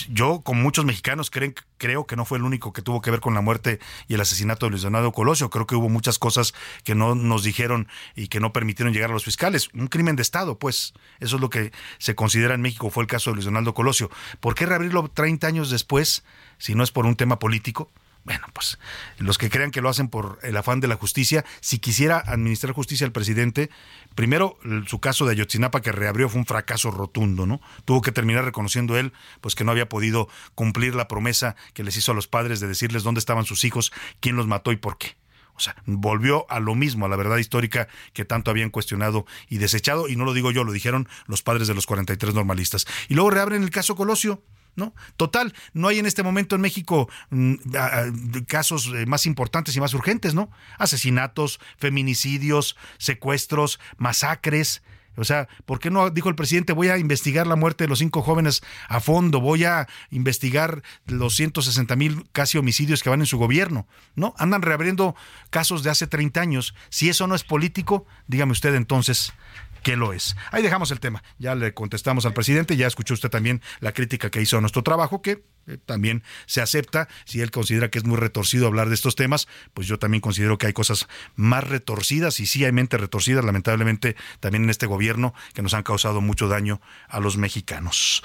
Yo, como muchos mexicanos, creen, creo que no fue el único que tuvo que ver con la muerte y el asesinato de Luis Donaldo Colosio. Creo que hubo muchas cosas que no nos dijeron y que no permitieron llegar a los fiscales. Un crimen de Estado, pues. Eso es lo que se considera en México. Fue el caso de Luis Donaldo Colosio. ¿Por qué reabrirlo 30 años después si no es por un tema político? Bueno, pues los que crean que lo hacen por el afán de la justicia, si quisiera administrar justicia al presidente, primero su caso de Ayotzinapa que reabrió fue un fracaso rotundo, ¿no? Tuvo que terminar reconociendo él pues que no había podido cumplir la promesa que les hizo a los padres de decirles dónde estaban sus hijos, quién los mató y por qué. O sea, volvió a lo mismo, a la verdad histórica que tanto habían cuestionado y desechado, y no lo digo yo, lo dijeron los padres de los 43 normalistas. Y luego reabren el caso Colosio, ¿no? Total, no hay en este momento en México mm, casos eh, más importantes y más urgentes, ¿no? Asesinatos, feminicidios, secuestros, masacres. O sea, ¿por qué no dijo el presidente voy a investigar la muerte de los cinco jóvenes a fondo, voy a investigar los 160 mil casi homicidios que van en su gobierno? ¿No? Andan reabriendo casos de hace 30 años. Si eso no es político, dígame usted entonces, que lo es. Ahí dejamos el tema. Ya le contestamos al presidente, ya escuchó usted también la crítica que hizo a nuestro trabajo, que eh, también se acepta. Si él considera que es muy retorcido hablar de estos temas, pues yo también considero que hay cosas más retorcidas y sí hay mentes retorcidas, lamentablemente, también en este gobierno que nos han causado mucho daño a los mexicanos.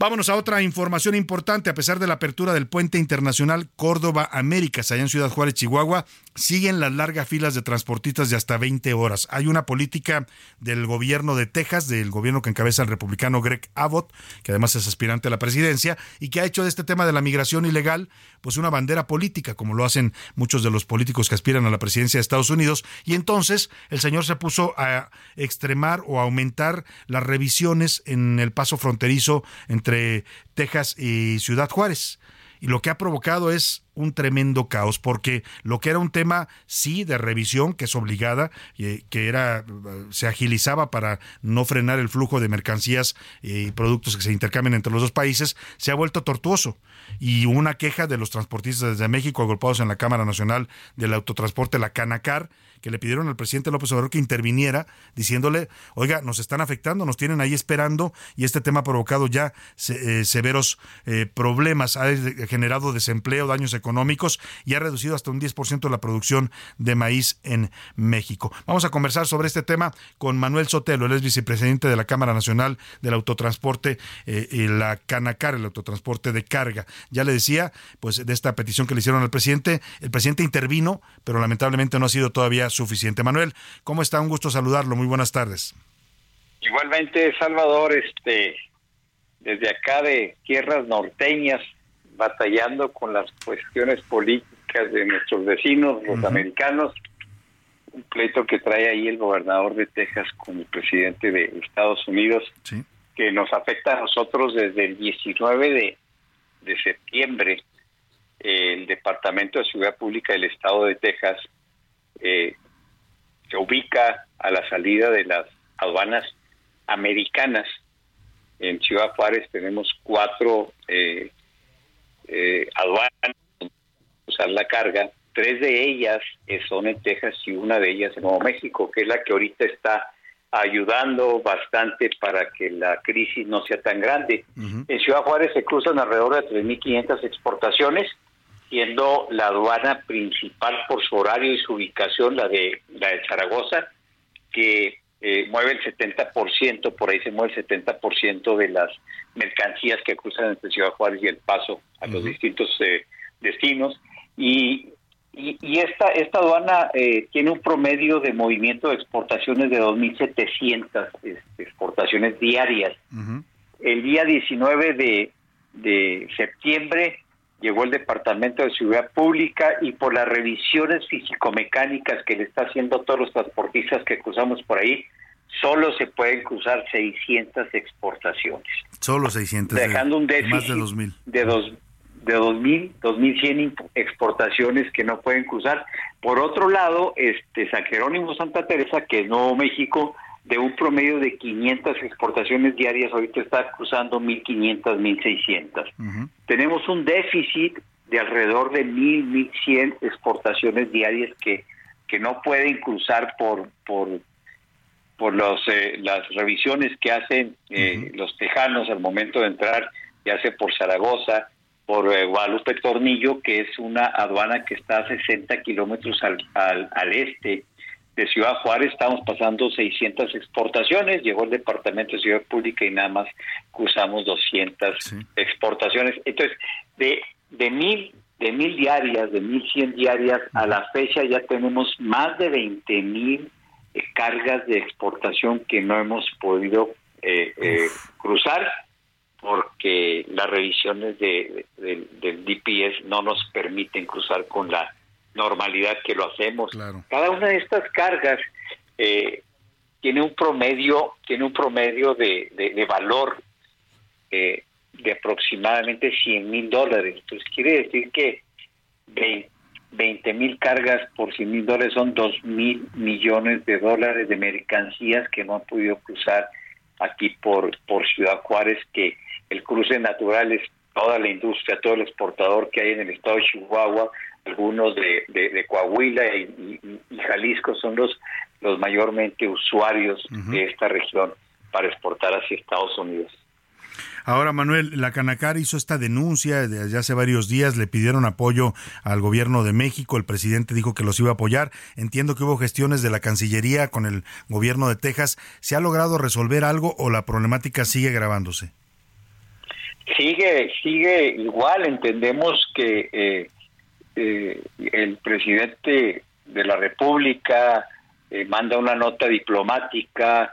Vámonos a otra información importante. A pesar de la apertura del puente internacional Córdoba Américas, allá en Ciudad Juárez, Chihuahua, siguen las largas filas de transportistas de hasta 20 horas. Hay una política del gobierno de Texas, del gobierno que encabeza el republicano Greg Abbott, que además es aspirante a la presidencia, y que ha hecho de este tema de la migración ilegal pues una bandera política, como lo hacen muchos de los políticos que aspiran a la presidencia de Estados Unidos. Y entonces el señor se puso a extremar o aumentar las revisiones en el paso fronterizo entre Texas y Ciudad Juárez y lo que ha provocado es un tremendo caos, porque lo que era un tema, sí, de revisión, que es obligada, eh, que era, se agilizaba para no frenar el flujo de mercancías y productos que se intercambian entre los dos países, se ha vuelto tortuoso. Y una queja de los transportistas desde México, agrupados en la Cámara Nacional del Autotransporte, la Canacar, que le pidieron al presidente López Obrador que interviniera diciéndole, oiga, nos están afectando, nos tienen ahí esperando y este tema ha provocado ya eh, severos eh, problemas, ha generado desempleo, daños económicos y ha reducido hasta un 10% la producción de maíz en México. Vamos a conversar sobre este tema con Manuel Sotelo, él es vicepresidente de la Cámara Nacional del Autotransporte eh, la Canacar, el autotransporte de carga. Ya le decía, pues de esta petición que le hicieron al presidente, el presidente intervino, pero lamentablemente no ha sido todavía suficiente. Manuel, ¿cómo está? Un gusto saludarlo. Muy buenas tardes. Igualmente, Salvador, este, desde acá de tierras norteñas, batallando con las cuestiones políticas de nuestros vecinos, los americanos, un pleito que trae ahí el gobernador de Texas con el presidente de Estados Unidos, que nos afecta a nosotros desde el 19 de, de septiembre. El Departamento de Seguridad Pública del Estado de Texas eh, se ubica a la salida de las aduanas americanas. En Ciudad Juárez tenemos cuatro eh, eh, aduanas usar la carga. Tres de ellas son en Texas y una de ellas en Nuevo México, que es la que ahorita está ayudando bastante para que la crisis no sea tan grande. En Ciudad Juárez se cruzan alrededor de 3.500 exportaciones siendo la aduana principal por su horario y su ubicación la de la de Zaragoza, que eh, mueve el 70%, por ahí se mueve el 70% de las mercancías que cruzan entre Ciudad Juárez y El Paso a los distintos eh, destinos. Y, y, esta, esta aduana eh, tiene un promedio de movimiento de exportaciones de 2.700 este, exportaciones diarias. El día 19 de, de septiembre llegó el Departamento de Seguridad Pública y por las revisiones físico-mecánicas que le está haciendo a todos los transportistas que cruzamos por ahí, solo se pueden cruzar 600 exportaciones. Solo 600. Dejando un déficit más de 2000. De, dos, de 2000, 2100 exportaciones que no pueden cruzar. Por otro lado, este San Jerónimo Santa Teresa, que es Nuevo México, de un promedio de 500 exportaciones diarias, ahorita está cruzando 1.500, 1.600. Tenemos un déficit de alrededor de 1.000, 1.100 exportaciones diarias que, que no pueden cruzar por, por, por los, eh, las revisiones que hacen eh, los tejanos al momento de entrar, ya sea por Zaragoza, por eh, Guadalupe Tornillo, que es una aduana que está a 60 kilómetros al, al, al este de Ciudad Juárez. Estamos pasando 600 exportaciones, llegó el Departamento de Ciudad Pública y nada más cruzamos 200 exportaciones. Entonces, de, de mil de mil diarias, de mil cien diarias, a la fecha ya tenemos más de 20 mil eh, cargas de exportación que no hemos podido eh, eh, cruzar porque las revisiones de, del DPS no nos permiten cruzar con la normalidad que lo hacemos. Cada una de estas cargas eh, tiene un promedio, tiene un promedio de, de, valor eh, de aproximadamente 100 mil dólares. Entonces quiere decir que 20 mil cargas por 100 mil dólares son 2 mil millones de dólares de mercancías que no han podido cruzar aquí por, por Ciudad Juárez, que el cruce natural es toda la industria, todo el exportador que hay en el estado de Chihuahua, algunos de, de, Coahuila y, Jalisco son los, los mayormente usuarios de esta región para exportar hacia Estados Unidos. Ahora, Manuel, la Canacar hizo esta denuncia desde hace varios días, le pidieron apoyo al gobierno de México, el presidente dijo que los iba a apoyar. Entiendo que hubo gestiones de la Cancillería con el gobierno de Texas. ¿Se ha logrado resolver algo o la problemática sigue agravándose? sigue, sigue igual. Entendemos que eh, eh, el presidente de la República eh, manda una nota diplomática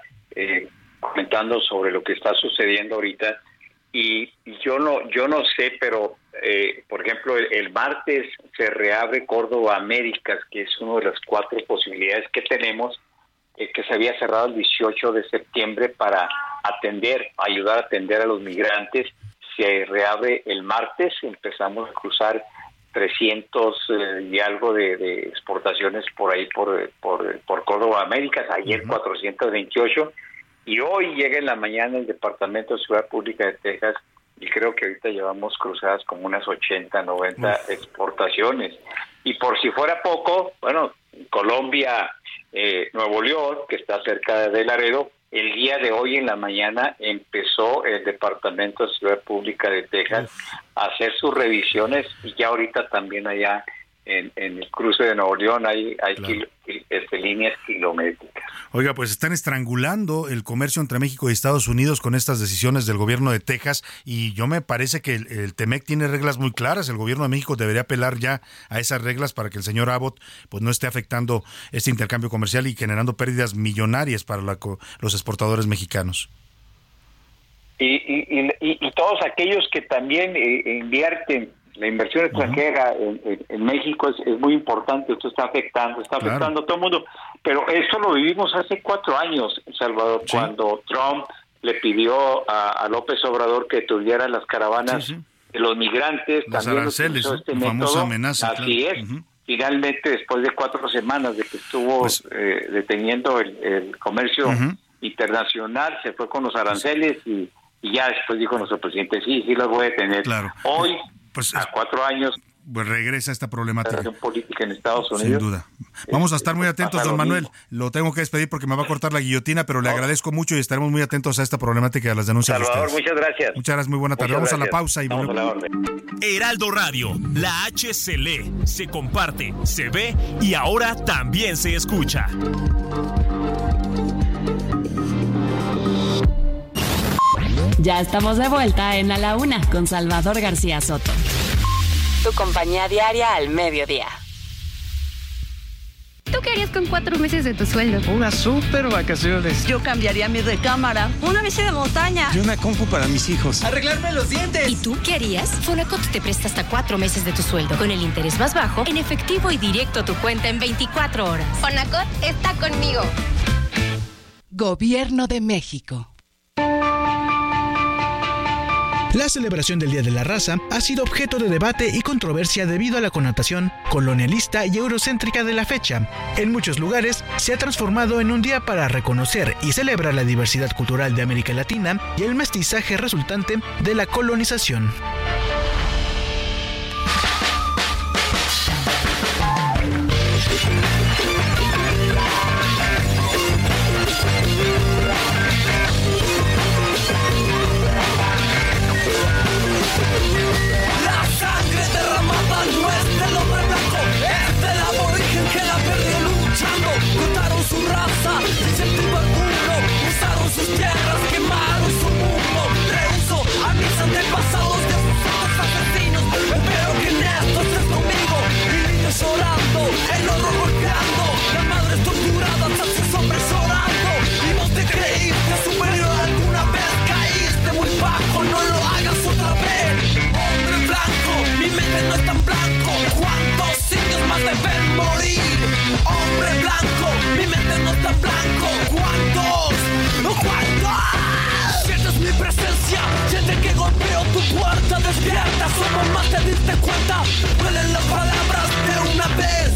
comentando sobre lo que está sucediendo ahorita y yo no yo no sé pero por ejemplo el, martes se reabre Córdoba Américas que es una de las cuatro posibilidades que tenemos que se había cerrado el 18 de septiembre para atender ayudar a atender a los migrantes. Se reabre el martes, empezamos a cruzar 300 eh, y algo de, exportaciones por ahí por, por, por Córdoba Américas, ayer 428 y hoy llega en la mañana el Departamento de Ciudad Pública de Texas y creo que ahorita llevamos cruzadas como unas 80, 90 exportaciones. Y por si fuera poco, bueno, Colombia, eh, Nuevo León, que está cerca de Laredo, el día de hoy en la mañana empezó el Departamento de Ciudad Pública de Texas a hacer sus revisiones y ya ahorita también allá en, el cruce de Nuevo León hay, hay este, líneas kilométricas. Oiga, pues están estrangulando el comercio entre México y Estados Unidos con estas decisiones del gobierno de Texas y yo me parece que el, TEMEC tiene reglas muy claras. El gobierno de México debería apelar ya a esas reglas para que el señor Abbott pues no esté afectando este intercambio comercial y generando pérdidas millonarias para los exportadores mexicanos. Y, y, todos aquellos que también eh, invierten la inversión extranjera en, México es, muy importante, esto está afectando, está afectando a todo el mundo, pero esto lo vivimos hace cuatro años, Salvador, cuando Trump le pidió a, López Obrador que tuviera las caravanas de los migrantes, los también aranceles, este famosa amenaza. Así es. Finalmente, después de cuatro semanas de que estuvo pues eh, deteniendo el, comercio internacional, se fue con los aranceles y, ya después dijo nuestro presidente, sí, sí los voy a detener. Hoy pues, a cuatro años pues regresa esta problemática. política en Estados Unidos. Sin duda. Vamos a estar muy atentos, don Manuel. Lo tengo que despedir porque me va a cortar la guillotina, pero le agradezco mucho y estaremos muy atentos a esta problemática y a las denuncias Salvador, muchas gracias. Muchas gracias, muy buena tarde. Vamos a la pausa y volvemos. Heraldo Radio, la H se lee, se comparte, se ve y ahora también se escucha. Ya estamos de vuelta en A la Una con Salvador García Soto. Tu compañía diaria al mediodía. ¿Tú qué harías con cuatro meses de tu sueldo? Unas super vacaciones. Yo cambiaría mi recámara. Una bici de montaña. Y una compu para mis hijos. Arreglarme los dientes. ¿Y tú qué harías? Fonacot te presta hasta cuatro meses de tu sueldo con el interés más bajo en efectivo y directo a tu cuenta en 24 horas. Fonacot está conmigo. Gobierno de México. La celebración del Día de la Raza ha sido objeto de debate y controversia debido a la connotación colonialista y eurocéntrica de la fecha. En muchos lugares se ha transformado en un día para reconocer y celebrar la diversidad cultural de América Latina y el mestizaje resultante de la colonización. Despierta, somos más te diste cuenta. Duelen las palabras de una vez.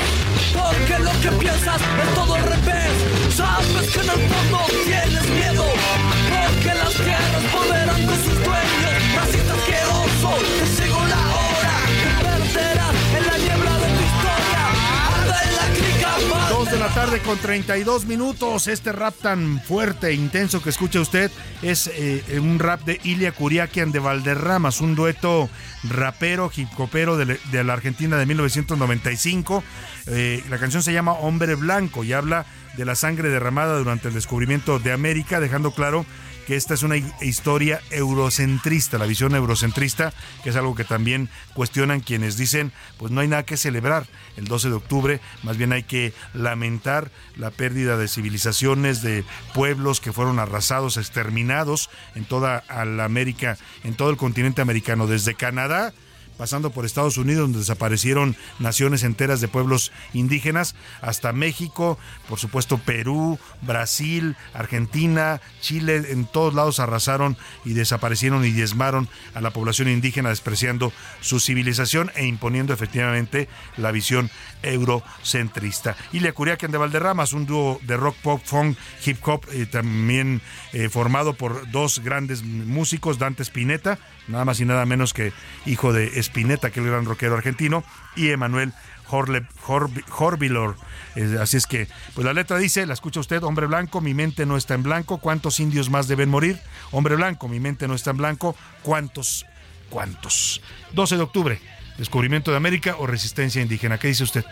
Porque lo que piensas es todo al revés. Sabes que en el fondo tienes miedo. Porque las guerras volverán con sus tarde con 32 minutos. Este rap tan fuerte e intenso que escucha usted es eh, un rap de Ilia Curiaquian de Valderramas, un dueto rapero, hip de, la Argentina de 1995. Eh, la canción se llama Hombre Blanco y habla de la sangre derramada durante el descubrimiento de América, dejando claro esta es una historia eurocentrista, la visión eurocentrista, que es algo que también cuestionan quienes dicen, pues no hay nada que celebrar el 12 de octubre, más bien hay que lamentar la pérdida de civilizaciones, de pueblos que fueron arrasados, exterminados en toda la América, en todo el continente americano, desde Canadá pasando por Estados Unidos, donde desaparecieron naciones enteras de pueblos indígenas, hasta México, por supuesto Perú, Brasil, Argentina, Chile, en todos lados arrasaron y desaparecieron y diezmaron a la población indígena, despreciando su civilización e imponiendo efectivamente la visión eurocentrista. Ilia Curiaquian de Valderramas, un dúo de rock, pop, funk, hip hop, eh, también eh, formado por dos grandes músicos, Dante Spinetta, nada más y nada menos que hijo de Spinetta, que el gran rockero argentino, y Emanuel Horbilor. Eh, así es que, pues la letra dice, la escucha usted, hombre blanco, mi mente no está en blanco, ¿cuántos indios más deben morir? Hombre blanco, mi mente no está en blanco, ¿cuántos? ¿Cuántos? 12 de octubre, descubrimiento de América o resistencia indígena. ¿Qué dice usted?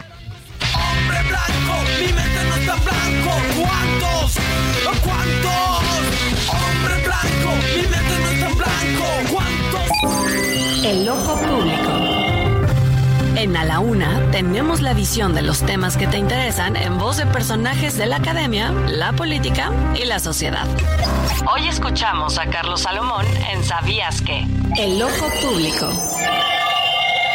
Hombre blanco, mi mente no está en blanco, ¿cuántos? ¿Cuántos? Hombre blanco, mi mente no está en blanco, ¿cuántos? El ojo público. En A la Una tenemos la visión de los temas que te interesan en voz de personajes de la academia, la política y la sociedad. Hoy escuchamos a Carlos Salomón en Sabías que. El ojo público.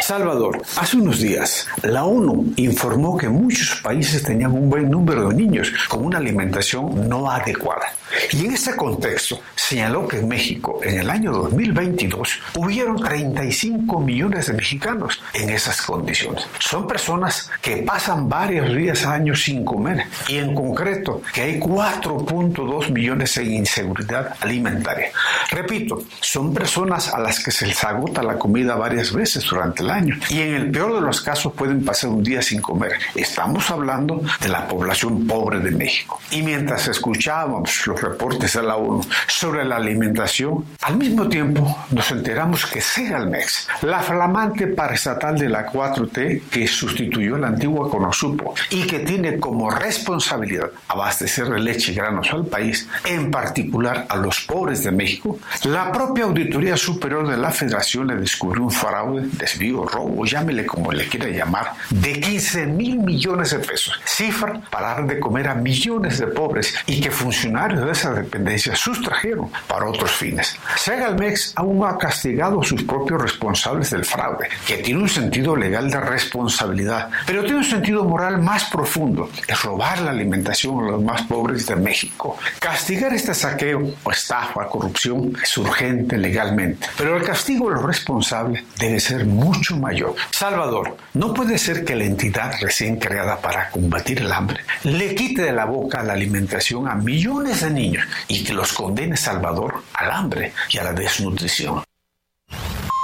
Salvador, hace unos días la ONU informó que muchos países tenían un buen número de niños con una alimentación no adecuada. Y en este contexto señaló que en México en el año 2022 hubieron 35 millones de mexicanos en esas condiciones. Son personas que pasan varios días años sin comer y en concreto que hay 4.2 millones en inseguridad alimentaria. Repito, son personas a las que se les agota la comida varias veces durante el año y en el peor de los casos pueden pasar un día sin comer. Estamos hablando de la población pobre de México. Y mientras escuchábamos los reportes de la ONU sobre la alimentación, al mismo tiempo nos enteramos que Segalmex, la flamante paraestatal de la 4T que sustituyó la antigua Conosupo y que tiene como responsabilidad abastecer de leche y granos al país, en particular a los pobres de México, la propia Auditoría Superior de la Federación le descubrió un fraude, desvío, robo, llámele como le quiera llamar, de 15 mil millones de pesos, cifra para dar de comer a millones de pobres y que funcionarios de esa dependencia sustrajeron para otros fines. Segalmex aún no ha castigado a sus propios responsables del fraude, que tiene un sentido legal de responsabilidad, pero tiene un sentido moral más profundo, es robar la alimentación a los más pobres de México. Castigar este saqueo o estafa, corrupción es urgente legalmente, pero el castigo a los responsables debe ser mucho mayor. Salvador, no puede ser que la entidad recién creada para combatir el hambre le quite de la boca la alimentación a millones de niños y que los condene Salvador al hambre y a la desnutrición.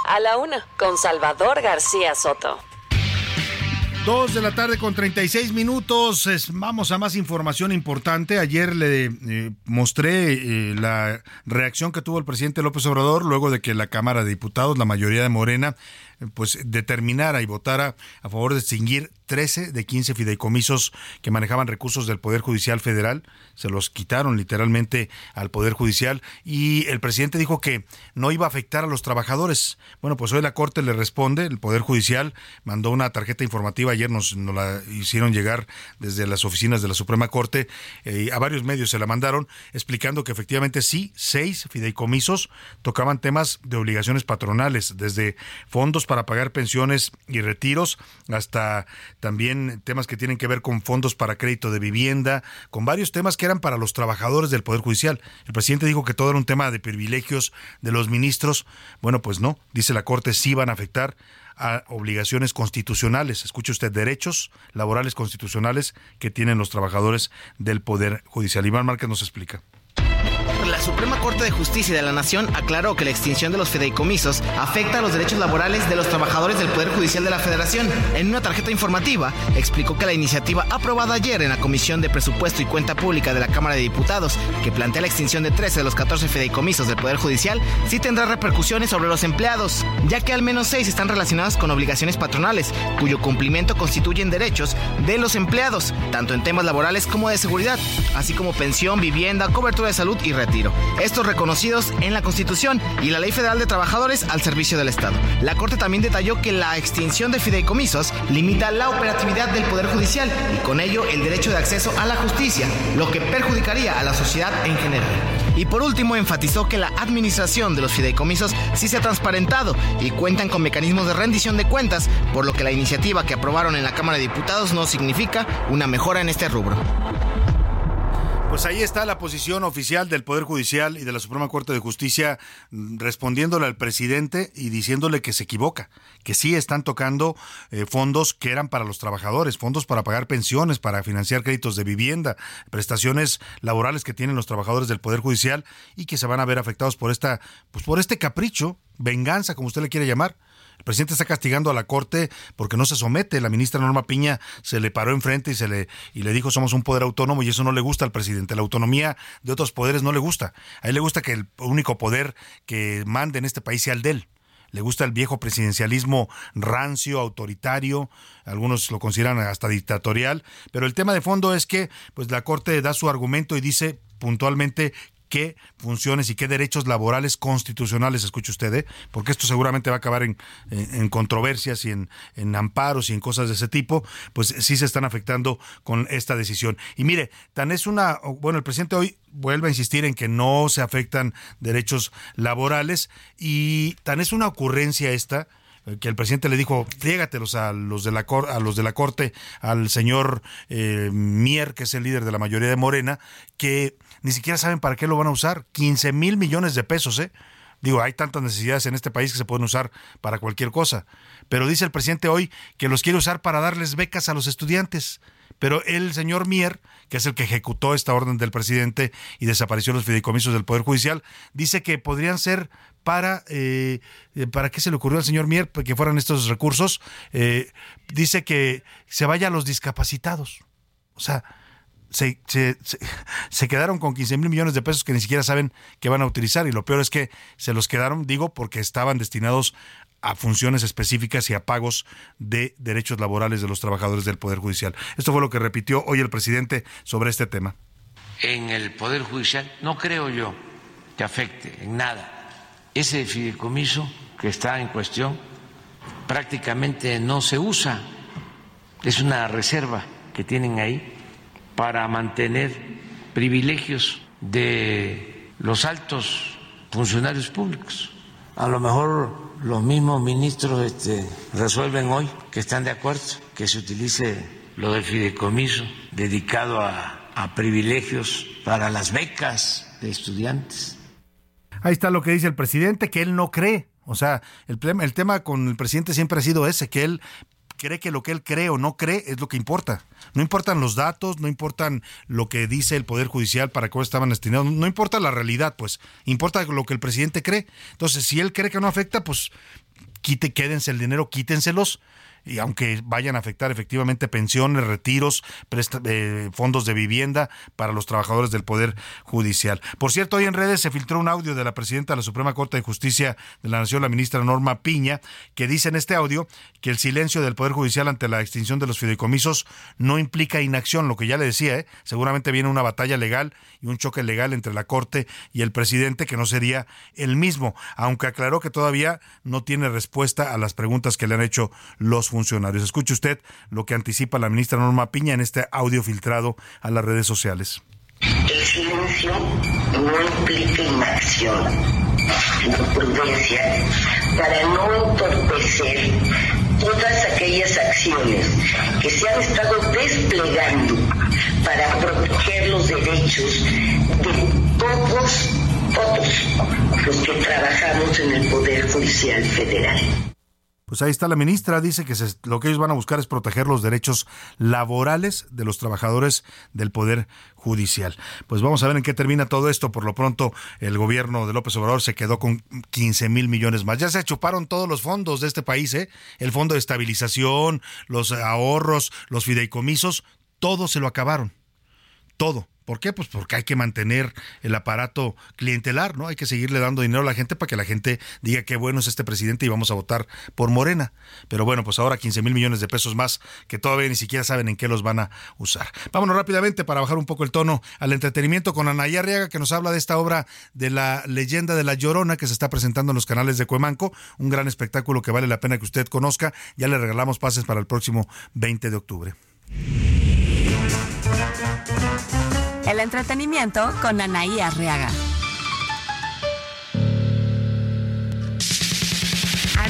A la una, con Salvador García Soto. Dos de la tarde con 36 minutos. vamos a más información importante. Ayer le eh, mostré eh, la reacción que tuvo el presidente López Obrador luego de que la Cámara de Diputados, la mayoría de Morena, pues determinara y votara a favor de extinguir 13 de 15 fideicomisos que manejaban recursos del Poder Judicial Federal. Se los quitaron literalmente al Poder Judicial y el presidente dijo que no iba a afectar a los trabajadores. Bueno, pues hoy la Corte le responde, el Poder Judicial mandó una tarjeta informativa, ayer nos, la hicieron llegar desde las oficinas de la Suprema Corte, eh, a varios medios se la mandaron, explicando que efectivamente sí, seis fideicomisos tocaban temas de obligaciones patronales, desde fondos para pagar pensiones y retiros hasta también temas que tienen que ver con fondos para crédito de vivienda, con varios temas que eran para los trabajadores del Poder Judicial. El presidente dijo que todo era un tema de privilegios de los ministros. Bueno, pues no, dice la Corte, sí van a afectar a obligaciones constitucionales. Escuche usted, derechos laborales constitucionales que tienen los trabajadores del Poder Judicial. Iván Márquez nos explica. La Suprema Corte de Justicia de la Nación aclaró que la extinción de los fideicomisos afecta a los derechos laborales de los trabajadores del Poder Judicial de la Federación. En una tarjeta informativa, explicó que la iniciativa aprobada ayer en la Comisión de Presupuesto y Cuenta Pública de la Cámara de Diputados, que plantea la extinción de 13 de los 14 fideicomisos del Poder Judicial, sí tendrá repercusiones sobre los empleados, ya que al menos 6 están relacionadas con obligaciones patronales, cuyo cumplimiento constituyen derechos de los empleados, tanto en temas laborales como de seguridad, así como pensión, vivienda, cobertura de salud y retiro. Estos reconocidos en la Constitución y la Ley Federal de Trabajadores al servicio del Estado. La Corte también detalló que la extinción de fideicomisos limita la operatividad del Poder Judicial y con ello el derecho de acceso a la justicia, lo que perjudicaría a la sociedad en general. Y por último, enfatizó que la administración de los fideicomisos sí se ha transparentado y cuentan con mecanismos de rendición de cuentas, por lo que la iniciativa que aprobaron en la Cámara de Diputados no significa una mejora en este rubro. Pues ahí está la posición oficial del Poder Judicial y de la Suprema Corte de Justicia mm, respondiéndole al presidente y diciéndole que se equivoca, que sí están tocando eh, fondos que eran para los trabajadores, fondos para pagar pensiones, para financiar créditos de vivienda, prestaciones laborales que tienen los trabajadores del Poder Judicial y que se van a ver afectados por esta pues por este capricho, venganza como usted le quiere llamar el presidente está castigando a la Corte porque no se somete. La ministra Norma Piña se le paró enfrente y se le y le dijo somos un poder autónomo y eso no le gusta al presidente. La autonomía de otros poderes no le gusta. A él le gusta que el único poder que mande en este país sea el de él le gusta el viejo presidencialismo rancio, autoritario, algunos lo consideran hasta dictatorial, pero el tema de fondo es que pues la Corte da su argumento y dice puntualmente qué funciones y qué derechos laborales constitucionales, escuche usted, ¿eh? porque esto seguramente va a acabar en, en, controversias y en, en, amparos y en cosas de ese tipo, pues sí se están afectando con esta decisión. Y mire, tan es una, bueno, el presidente hoy vuelve a insistir en que no se afectan derechos laborales y tan es una ocurrencia esta eh, que el presidente le dijo, friégatelos a los de la, a los de la corte, al señor eh, Mier, que es el líder de la mayoría de Morena, que ni siquiera saben para qué lo van a usar. 15 mil millones de pesos, ¿eh? Digo, hay tantas necesidades en este país que se pueden usar para cualquier cosa. Pero dice el presidente hoy que los quiere usar para darles becas a los estudiantes. Pero el señor Mier, que es el que ejecutó esta orden del presidente y desapareció los fideicomisos del Poder Judicial, dice que podrían ser para, eh, ¿para qué se le ocurrió al señor Mier que fueran estos recursos? Eh, dice que se vaya a los discapacitados. O sea, se, se, quedaron con 15 mil millones de pesos que ni siquiera saben que van a utilizar. Y lo peor es que se los quedaron, digo, porque estaban destinados a funciones específicas y a pagos de derechos laborales de los trabajadores del Poder Judicial. Esto fue lo que repitió hoy el presidente sobre este tema. En el Poder Judicial no creo yo que afecte en nada. Ese fideicomiso que está en cuestión prácticamente no se usa. Es una reserva que tienen ahí para mantener privilegios de los altos funcionarios públicos. A lo mejor los mismos ministros este, resuelven hoy que están de acuerdo que se utilice lo del fideicomiso dedicado a, a privilegios para las becas de estudiantes. Ahí está lo que dice el presidente, que él no cree. O sea, el, el tema con el presidente siempre ha sido ese, que él cree que lo que él cree o no cree es lo que importa. No importan los datos, no importan lo que dice el Poder Judicial para qué estaban destinados, no importa la realidad, pues, importa lo que el presidente cree. Entonces, si él cree que no afecta, pues quite, quédense el dinero, quítenselos y aunque vayan a afectar efectivamente pensiones, retiros, eh, fondos de vivienda para los trabajadores del Poder Judicial. Por cierto, hoy en redes se filtró un audio de la presidenta de la Suprema Corte de Justicia de la Nación, la ministra Norma Piña, que dice en este audio que el silencio del Poder Judicial ante la extinción de los fideicomisos no implica inacción, lo que ya le decía, ¿eh? seguramente viene una batalla legal y un choque legal entre la Corte y el presidente que no sería el mismo, aunque aclaró que todavía no tiene respuesta a las preguntas que le han hecho los funcionarios. Escuche usted lo que anticipa la ministra Norma Piña en este audio filtrado a las redes sociales. El silencio no implica inacción, sino prudencia para no entorpecer todas aquellas acciones que se han estado desplegando para proteger los derechos de todos, todos los que trabajamos en el Poder Judicial Federal. Pues ahí está la ministra, dice que lo que ellos van a buscar es proteger los derechos laborales de los trabajadores del Poder Judicial. Pues vamos a ver en qué termina todo esto. Por lo pronto, el gobierno de López Obrador se quedó con 15 mil millones más. Ya se chuparon todos los fondos de este país, ¿eh? El fondo de estabilización, los ahorros, los fideicomisos, todo se lo acabaron. Todo. ¿Por qué? Pues porque hay que mantener el aparato clientelar, ¿no? Hay que seguirle dando dinero a la gente para que la gente diga qué bueno es este presidente y vamos a votar por Morena. Pero bueno, pues ahora 15 mil millones de pesos más que todavía ni siquiera saben en qué los van a usar. Vámonos rápidamente para bajar un poco el tono al entretenimiento con Anaya Arriaga que nos habla de esta obra de la leyenda de la Llorona que se está presentando en los canales de Cuemanco. Un gran espectáculo que vale la pena que usted conozca. Ya le regalamos pases para el próximo 20 de octubre. El entretenimiento con Anaí Arriaga.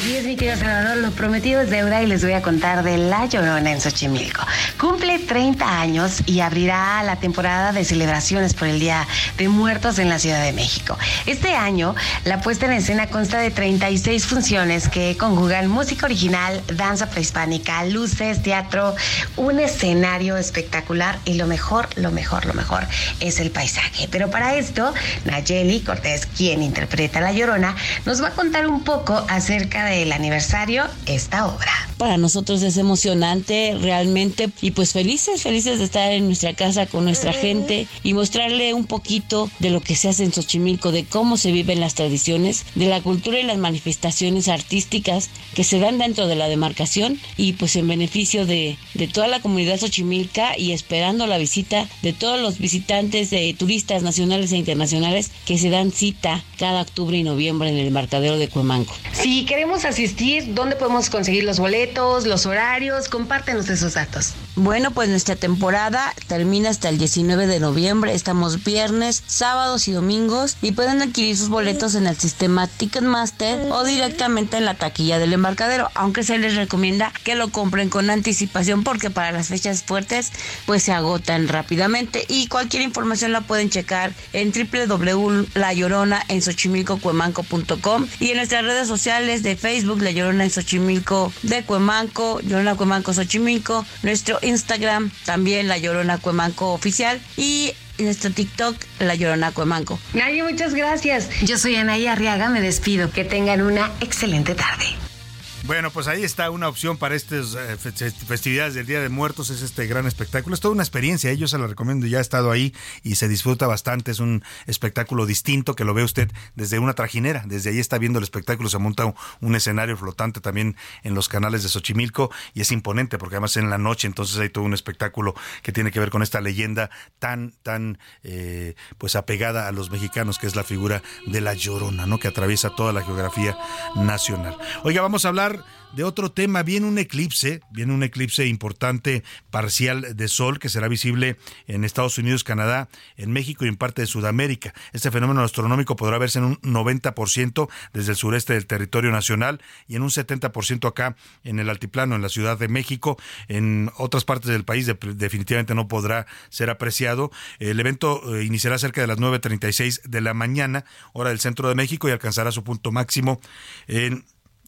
Así es, mi querido Salvador, lo prometido es deuda y les voy a contar de La Llorona en Xochimilco. Cumple 30 años y abrirá la temporada de celebraciones por el Día de Muertos en la Ciudad de México. Este año, la puesta en escena consta de 36 funciones que conjugan música original, danza prehispánica, luces, teatro, un escenario espectacular y lo mejor, lo mejor, lo mejor es el paisaje. Pero para esto, Nayeli Cortés, quien interpreta La Llorona, nos va a contar un poco acerca del aniversario esta obra. Para nosotros es emocionante realmente y pues felices, felices de estar en nuestra casa con nuestra gente y mostrarle un poquito de lo que se hace en Xochimilco, de cómo se viven las tradiciones, de la cultura y las manifestaciones artísticas que se dan dentro de la demarcación y pues en beneficio de, de toda la comunidad xochimilca y esperando la visita de todos los visitantes de turistas nacionales e internacionales que se dan cita cada octubre y noviembre en el embarcadero de Cuemanco. Si queremos asistir, ¿dónde podemos conseguir los boletos, los horarios? Compártenos esos datos. Bueno, pues nuestra temporada termina hasta el 19 de noviembre. Estamos viernes, sábados y domingos y pueden adquirir sus boletos en el sistema Ticketmaster o directamente en la taquilla del embarcadero, aunque se les recomienda que lo compren con anticipación porque para las fechas fuertes pues se agotan rápidamente y cualquier información la pueden checar en www.layoronaensochimilcocuemanco.com en xochimilcocuemanco.com y en nuestras redes sociales de Facebook La Llorona en Xochimilco de Cuemanco, Llorona Cuemanco Xochimilco, nuestro Instagram también La Llorona Cuemanco Oficial y nuestro TikTok La Llorona Cuemanco. Nadie, muchas gracias. Yo soy Anaí Arriaga, me despido. Que tengan una excelente tarde. Bueno, pues ahí está una opción para estas eh, festividades del Día de Muertos, es este gran espectáculo. Es toda una experiencia, yo se la recomiendo, ya he estado ahí y se disfruta bastante, es un espectáculo distinto que lo ve usted desde una trajinera, desde ahí está viendo el espectáculo, se monta un escenario flotante también en los canales de Xochimilco y es imponente porque además en la noche entonces hay todo un espectáculo que tiene que ver con esta leyenda tan, tan, eh, pues apegada a los mexicanos que es la figura de la Llorona, ¿no? Que atraviesa toda la geografía nacional. Oiga, vamos a hablar de otro tema. Viene un eclipse, viene un eclipse importante parcial de sol que será visible en Estados Unidos, Canadá, en México y en parte de Sudamérica. Este fenómeno astronómico podrá verse en un 90% desde el sureste del territorio nacional y en un 70% acá en el altiplano, en la Ciudad de México. En otras partes del país definitivamente no podrá ser apreciado. El evento eh, iniciará cerca de las 9.36 de la mañana, hora del centro de México, y alcanzará su punto máximo en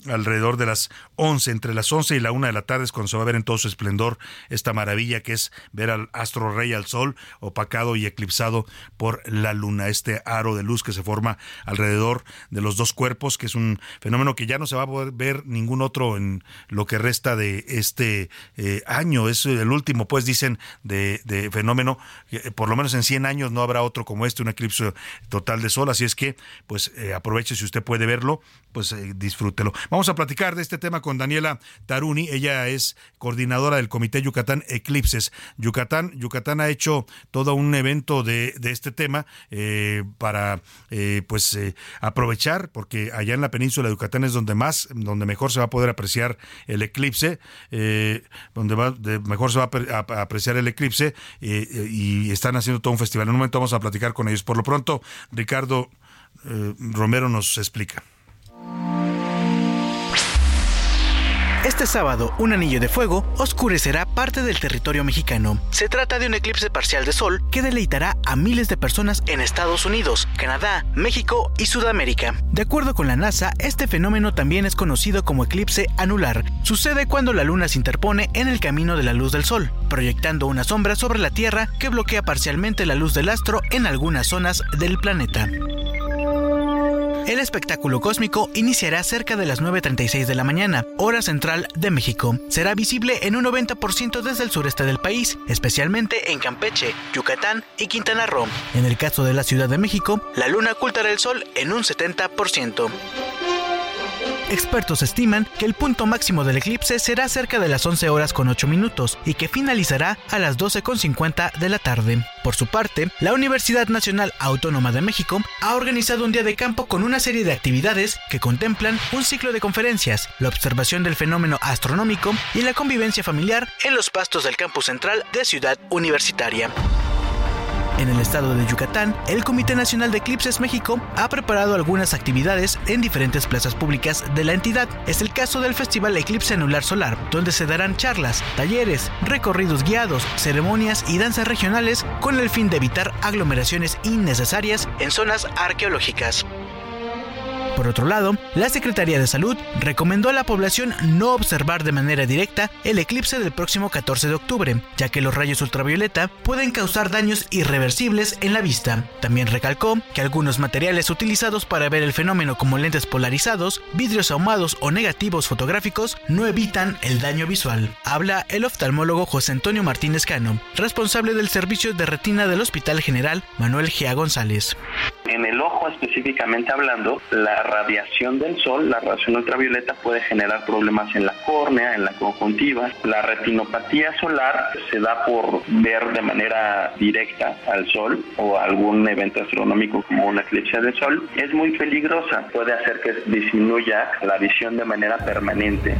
alrededor de las 11, entre las 11 y la 1 de la tarde es cuando se va a ver en todo su esplendor esta maravilla que es ver al astro rey al sol opacado y eclipsado por la luna, este aro de luz que se forma alrededor de los dos cuerpos, que es un fenómeno que ya no se va a poder ver ningún otro en lo que resta de este eh, año, es el último, pues dicen, de, de fenómeno, eh, por lo menos en 100 años no habrá otro como este, un eclipse total de sol, así es que pues eh, aproveche si usted puede verlo, pues disfrútelo. Vamos a platicar de este tema con Daniela Taruni. Ella es coordinadora del Comité Yucatán Eclipses. Yucatán, Yucatán ha hecho todo un evento de, de este tema eh, para eh, pues eh, aprovechar, porque allá en la península de Yucatán es donde más, donde mejor se va a poder apreciar el eclipse, eh, donde va, mejor se va a, apreciar el eclipse eh, y están haciendo todo un festival. En un momento vamos a platicar con ellos. Por lo pronto, Ricardo eh, Romero nos explica. Este sábado, un anillo de fuego oscurecerá parte del territorio mexicano. Se trata de un eclipse parcial de sol que deleitará a miles de personas en Estados Unidos, Canadá, México y Sudamérica. De acuerdo con la NASA, este fenómeno también es conocido como eclipse anular. Sucede cuando la luna se interpone en el camino de la luz del sol, proyectando una sombra sobre la Tierra que bloquea parcialmente la luz del astro en algunas zonas del planeta. El espectáculo cósmico iniciará cerca de las 9.36 de la mañana, hora central de México. Será visible en un 90% desde el sureste del país, especialmente en Campeche, Yucatán y Quintana Roo. En el caso de la Ciudad de México, la luna ocultará el sol en un 70%. Expertos estiman que el punto máximo del eclipse será cerca de las 11 horas con 8 minutos y que finalizará a las 12 con 50 de la tarde. Por su parte, la Universidad Nacional Autónoma de México ha organizado un día de campo con una serie de actividades que contemplan un ciclo de conferencias, la observación del fenómeno astronómico y la convivencia familiar en los pastos del campus central de Ciudad Universitaria. En el estado de Yucatán, el Comité Nacional de Eclipses México ha preparado algunas actividades en diferentes plazas públicas de la entidad. Es el caso del Festival Eclipse Anular Solar, donde se darán charlas, talleres, recorridos guiados, ceremonias y danzas regionales con el fin de evitar aglomeraciones innecesarias en zonas arqueológicas. Por otro lado, la Secretaría de Salud recomendó a la población no observar de manera directa el eclipse del próximo 14 de octubre, ya que los rayos ultravioleta pueden causar daños irreversibles en la vista. También recalcó que algunos materiales utilizados para ver el fenómeno como lentes polarizados, vidrios ahumados o negativos fotográficos no evitan el daño visual. Habla el oftalmólogo José Antonio Martínez Cano, responsable del servicio de retina del Hospital General Manuel Gia González. En el ojo específicamente hablando, la radiación del sol, la radiación ultravioleta puede generar problemas en la córnea, en la conjuntiva. La retinopatía solar se da por ver de manera directa al sol o algún evento astronómico como una eclipse del sol. Es muy peligrosa, puede hacer que disminuya la visión de manera permanente.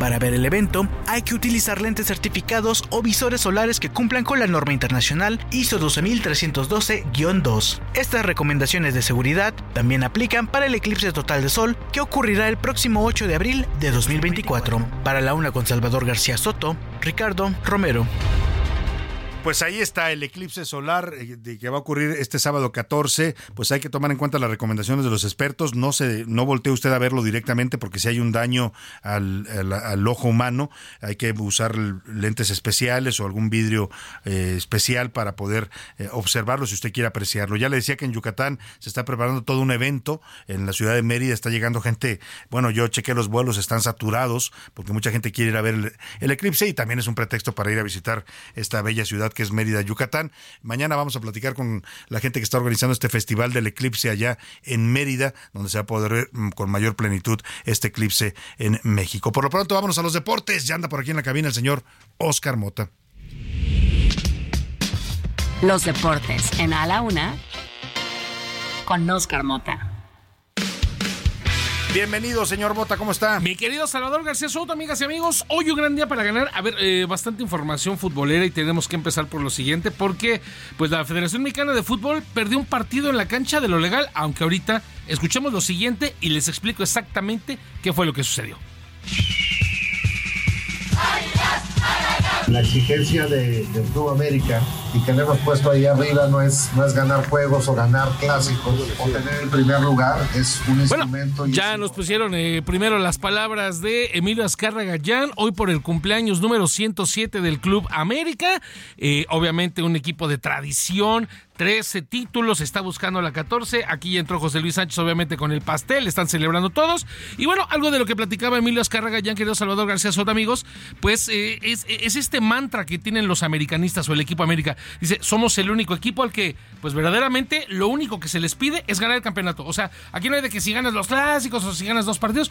Para ver el evento, hay que utilizar lentes certificados o visores solares que cumplan con la norma internacional ISO 12312-2. Estas recomendaciones de seguridad también aplican para el eclipse total de sol que ocurrirá el próximo 8 de abril de 2024. Para la una con Salvador García Soto, Ricardo Romero. Pues ahí está el eclipse solar eh, que va a ocurrir este sábado 14. Pues hay que tomar en cuenta las recomendaciones de los expertos. No se, no voltee usted a verlo directamente porque si hay un daño al, al, ojo humano, hay que usar lentes especiales o algún vidrio eh, especial para poder eh, observarlo si usted quiere apreciarlo. Ya le decía que en Yucatán se está preparando todo un evento. En la ciudad de Mérida está llegando gente. Bueno, yo chequé los vuelos, están saturados porque mucha gente quiere ir a ver el, el eclipse y también es un pretexto para ir a visitar esta bella ciudad que es Mérida, Yucatán. Mañana vamos a platicar con la gente que está organizando este festival del eclipse allá en Mérida, donde se va a poder ver mm, con mayor plenitud este eclipse en México. Por lo pronto, vámonos a los deportes. Ya anda por aquí en la cabina el señor Oscar Mota. Los deportes en A la Una con Oscar Mota. Bienvenido, señor Bota, ¿cómo está? Mi querido Salvador García Soto, amigas y amigos, hoy un gran día para ganar. A ver, eh, bastante información futbolera y tenemos que empezar por lo siguiente, porque pues la Federación Mexicana de Fútbol perdió un partido en la cancha de lo legal, aunque ahorita escuchemos lo siguiente y les explico exactamente qué fue lo que sucedió la exigencia de, del Club América y que le hemos puesto ahí arriba no es, no es ganar juegos o ganar clásicos o tener el primer lugar, es un instrumento. ya nos pusieron eh, primero las palabras de Emilio Azcárraga Gallán, hoy por el cumpleaños número 107 del Club América, eh, obviamente un equipo de tradición, 13 títulos, está buscando la 14. Aquí entró José Luis Sánchez, obviamente, con el pastel, están celebrando todos. Y bueno, algo de lo que platicaba Emilio Azcárraga, ya querido Salvador García Soto, amigos, pues eh, es, es, este mantra que tienen los americanistas o el equipo América. Dice, somos el único equipo al que, pues verdaderamente, lo único que se les pide es ganar el campeonato. O sea, aquí no hay de que si ganas los clásicos o si ganas dos partidos.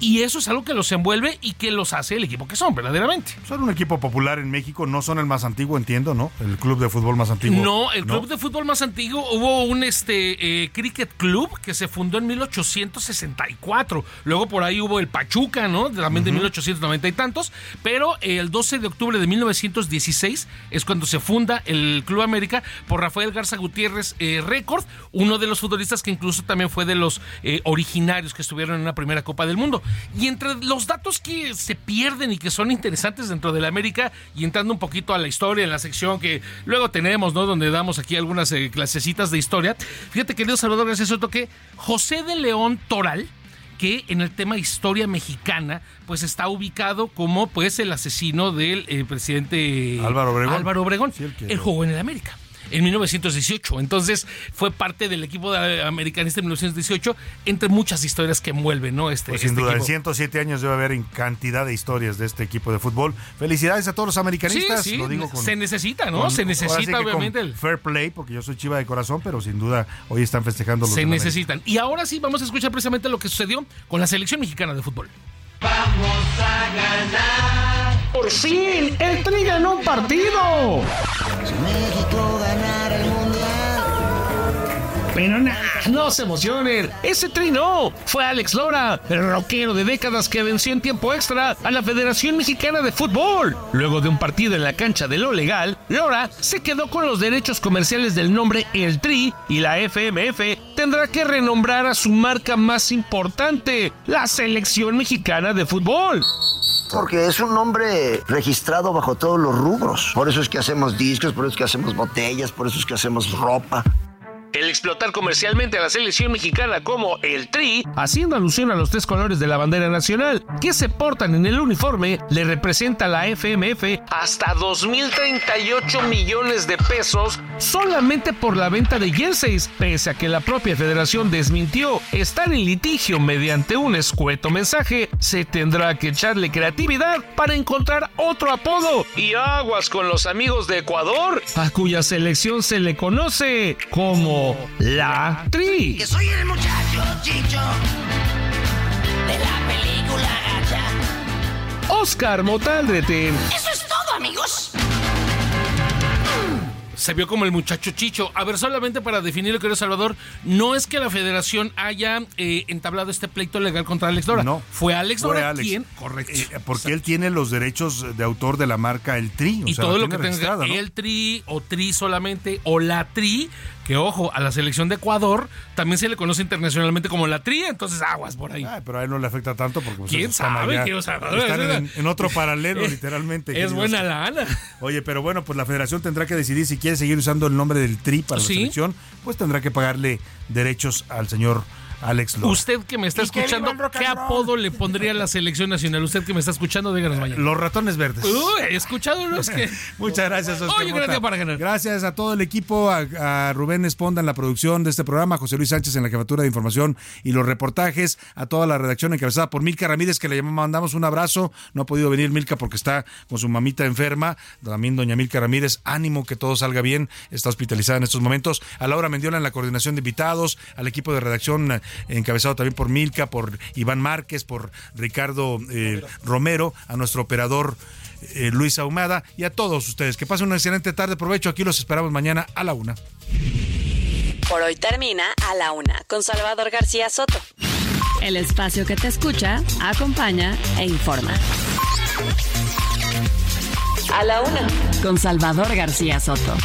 Y eso es algo que los envuelve y que los hace el equipo que son, verdaderamente. Son un equipo popular en México, no son el más antiguo, entiendo, ¿no? El club de fútbol más antiguo. No, el club de fútbol más antiguo hubo un este eh, cricket club que se fundó en 1864. Luego por ahí hubo el Pachuca, ¿no? También de 1890 y tantos. Pero el 12 de octubre de 1916 es cuando se funda el Club América por Rafael Garza Gutiérrez eh, Record, uno de los futbolistas que incluso también fue de los eh, originarios que estuvieron en una primera Copa del Mundo. Y entre los datos que se pierden y que son interesantes dentro de la América, y entrando un poquito a la historia, en la sección que luego tenemos, ¿no? Donde damos aquí algunas eh, clasecitas de historia. Fíjate, querido Salvador, gracias a que José de León Toral, que en el tema historia mexicana, pues está ubicado como pues el asesino del eh, presidente Álvaro Obregón. Álvaro Obregón. el, juego en el América. En 1918. Entonces fue parte del equipo de americanista en 1918, entre muchas historias que envuelven, ¿no? Este, pues sin este duda, equipo. en 107 años debe haber en cantidad de historias de este equipo de fútbol. Felicidades a todos los americanistas. Sí, sí, lo digo con, se necesita, ¿no? con- se necesita, con obviamente. el- Fair play, porque yo soy chiva de corazón, pero sin duda hoy están festejando los se necesitan. Y ahora sí vamos a escuchar precisamente lo que sucedió con la selección mexicana de fútbol. Por fin, el Tri ganó un partido. Pero nah, no se emocionen. Ese Tri no. Fue Alex Lora, el rockero de décadas que venció en tiempo extra a la Federación Mexicana de Fútbol. Luego de un partido en la cancha de lo legal, Lora se quedó con los derechos comerciales del nombre El Tri y la FMF tendrá que renombrar a su marca más importante, la Selección Mexicana de Fútbol. Porque es un nombre registrado bajo todos los rubros. Por eso es que hacemos discos, por eso es que hacemos botellas, por eso es que hacemos ropa. El explotar comercialmente a la selección mexicana como el Tri, haciendo alusión a los tres colores de la bandera nacional que se portan en el uniforme, le representa a la FMF hasta 2.038 millones de pesos. Solamente por la venta de jerseys, pese a que la propia federación desmintió estar en litigio mediante un escueto mensaje, se tendrá que echarle creatividad para encontrar otro apodo. Y aguas con los amigos de Ecuador, a cuya selección se le conoce como la Tri. Que soy el muchacho chicho de la película gacha. Oscar Motaldrete. Eso es todo, amigos. Se vio como el muchacho Chicho. A ver, solamente para definirlo, querido Salvador, no es que la federación haya eh, entablado este pleito legal contra Alex Lora. No. Fue Alex Fue Lora Alex. quien, correcto. Eh, porque él tiene los derechos de autor de la marca El Tri. o y sea, todo lo que tenga el tri o tri solamente o la tri, que ojo, a la selección de Ecuador también se le conoce internacionalmente como la tri, entonces aguas por ahí. Ay, pero a él no le afecta tanto porque pues, ¿Quién están sabe? ¿Quién sabe? están en, en otro paralelo, literalmente. Es buena lana. Oye, pero bueno, pues la federación tendrá que decidir si quiere seguir usando el nombre del Tri para Sí. la selección, pues tendrá que pagarle derechos al señor Alex Lora. Usted que me está escuchando, ¿qué apodo le pondría a la selección nacional? Usted que me está escuchando, díganos mañana. Los ratones verdes. Uy, he escuchado unos que. Muchas gracias, Oscar Oye, gracias para ganar. Gracias a todo el equipo, a, a Rubén Esponda en la producción de este programa, a José Luis Sánchez en la jefatura de información y los reportajes, a toda la redacción encabezada por Milka Ramírez, que le llamamos- mandamos un abrazo. No ha podido venir Milka porque está con su mamita enferma. También doña Milka Ramírez, ánimo que todo salga bien. Está hospitalizada en estos momentos. A Laura Mendiola en la coordinación de invitados, al equipo de redacción eh, encabezado también por Milka, por Iván Márquez, por Ricardo eh, Romero, a nuestro operador eh, Luis Ahumada y a todos ustedes. Que pasen una excelente tarde. Provecho. Aquí los esperamos mañana a la una. Por hoy termina A la Una con Salvador García Soto. El espacio que te escucha, acompaña e informa. A la Una con Salvador García Soto.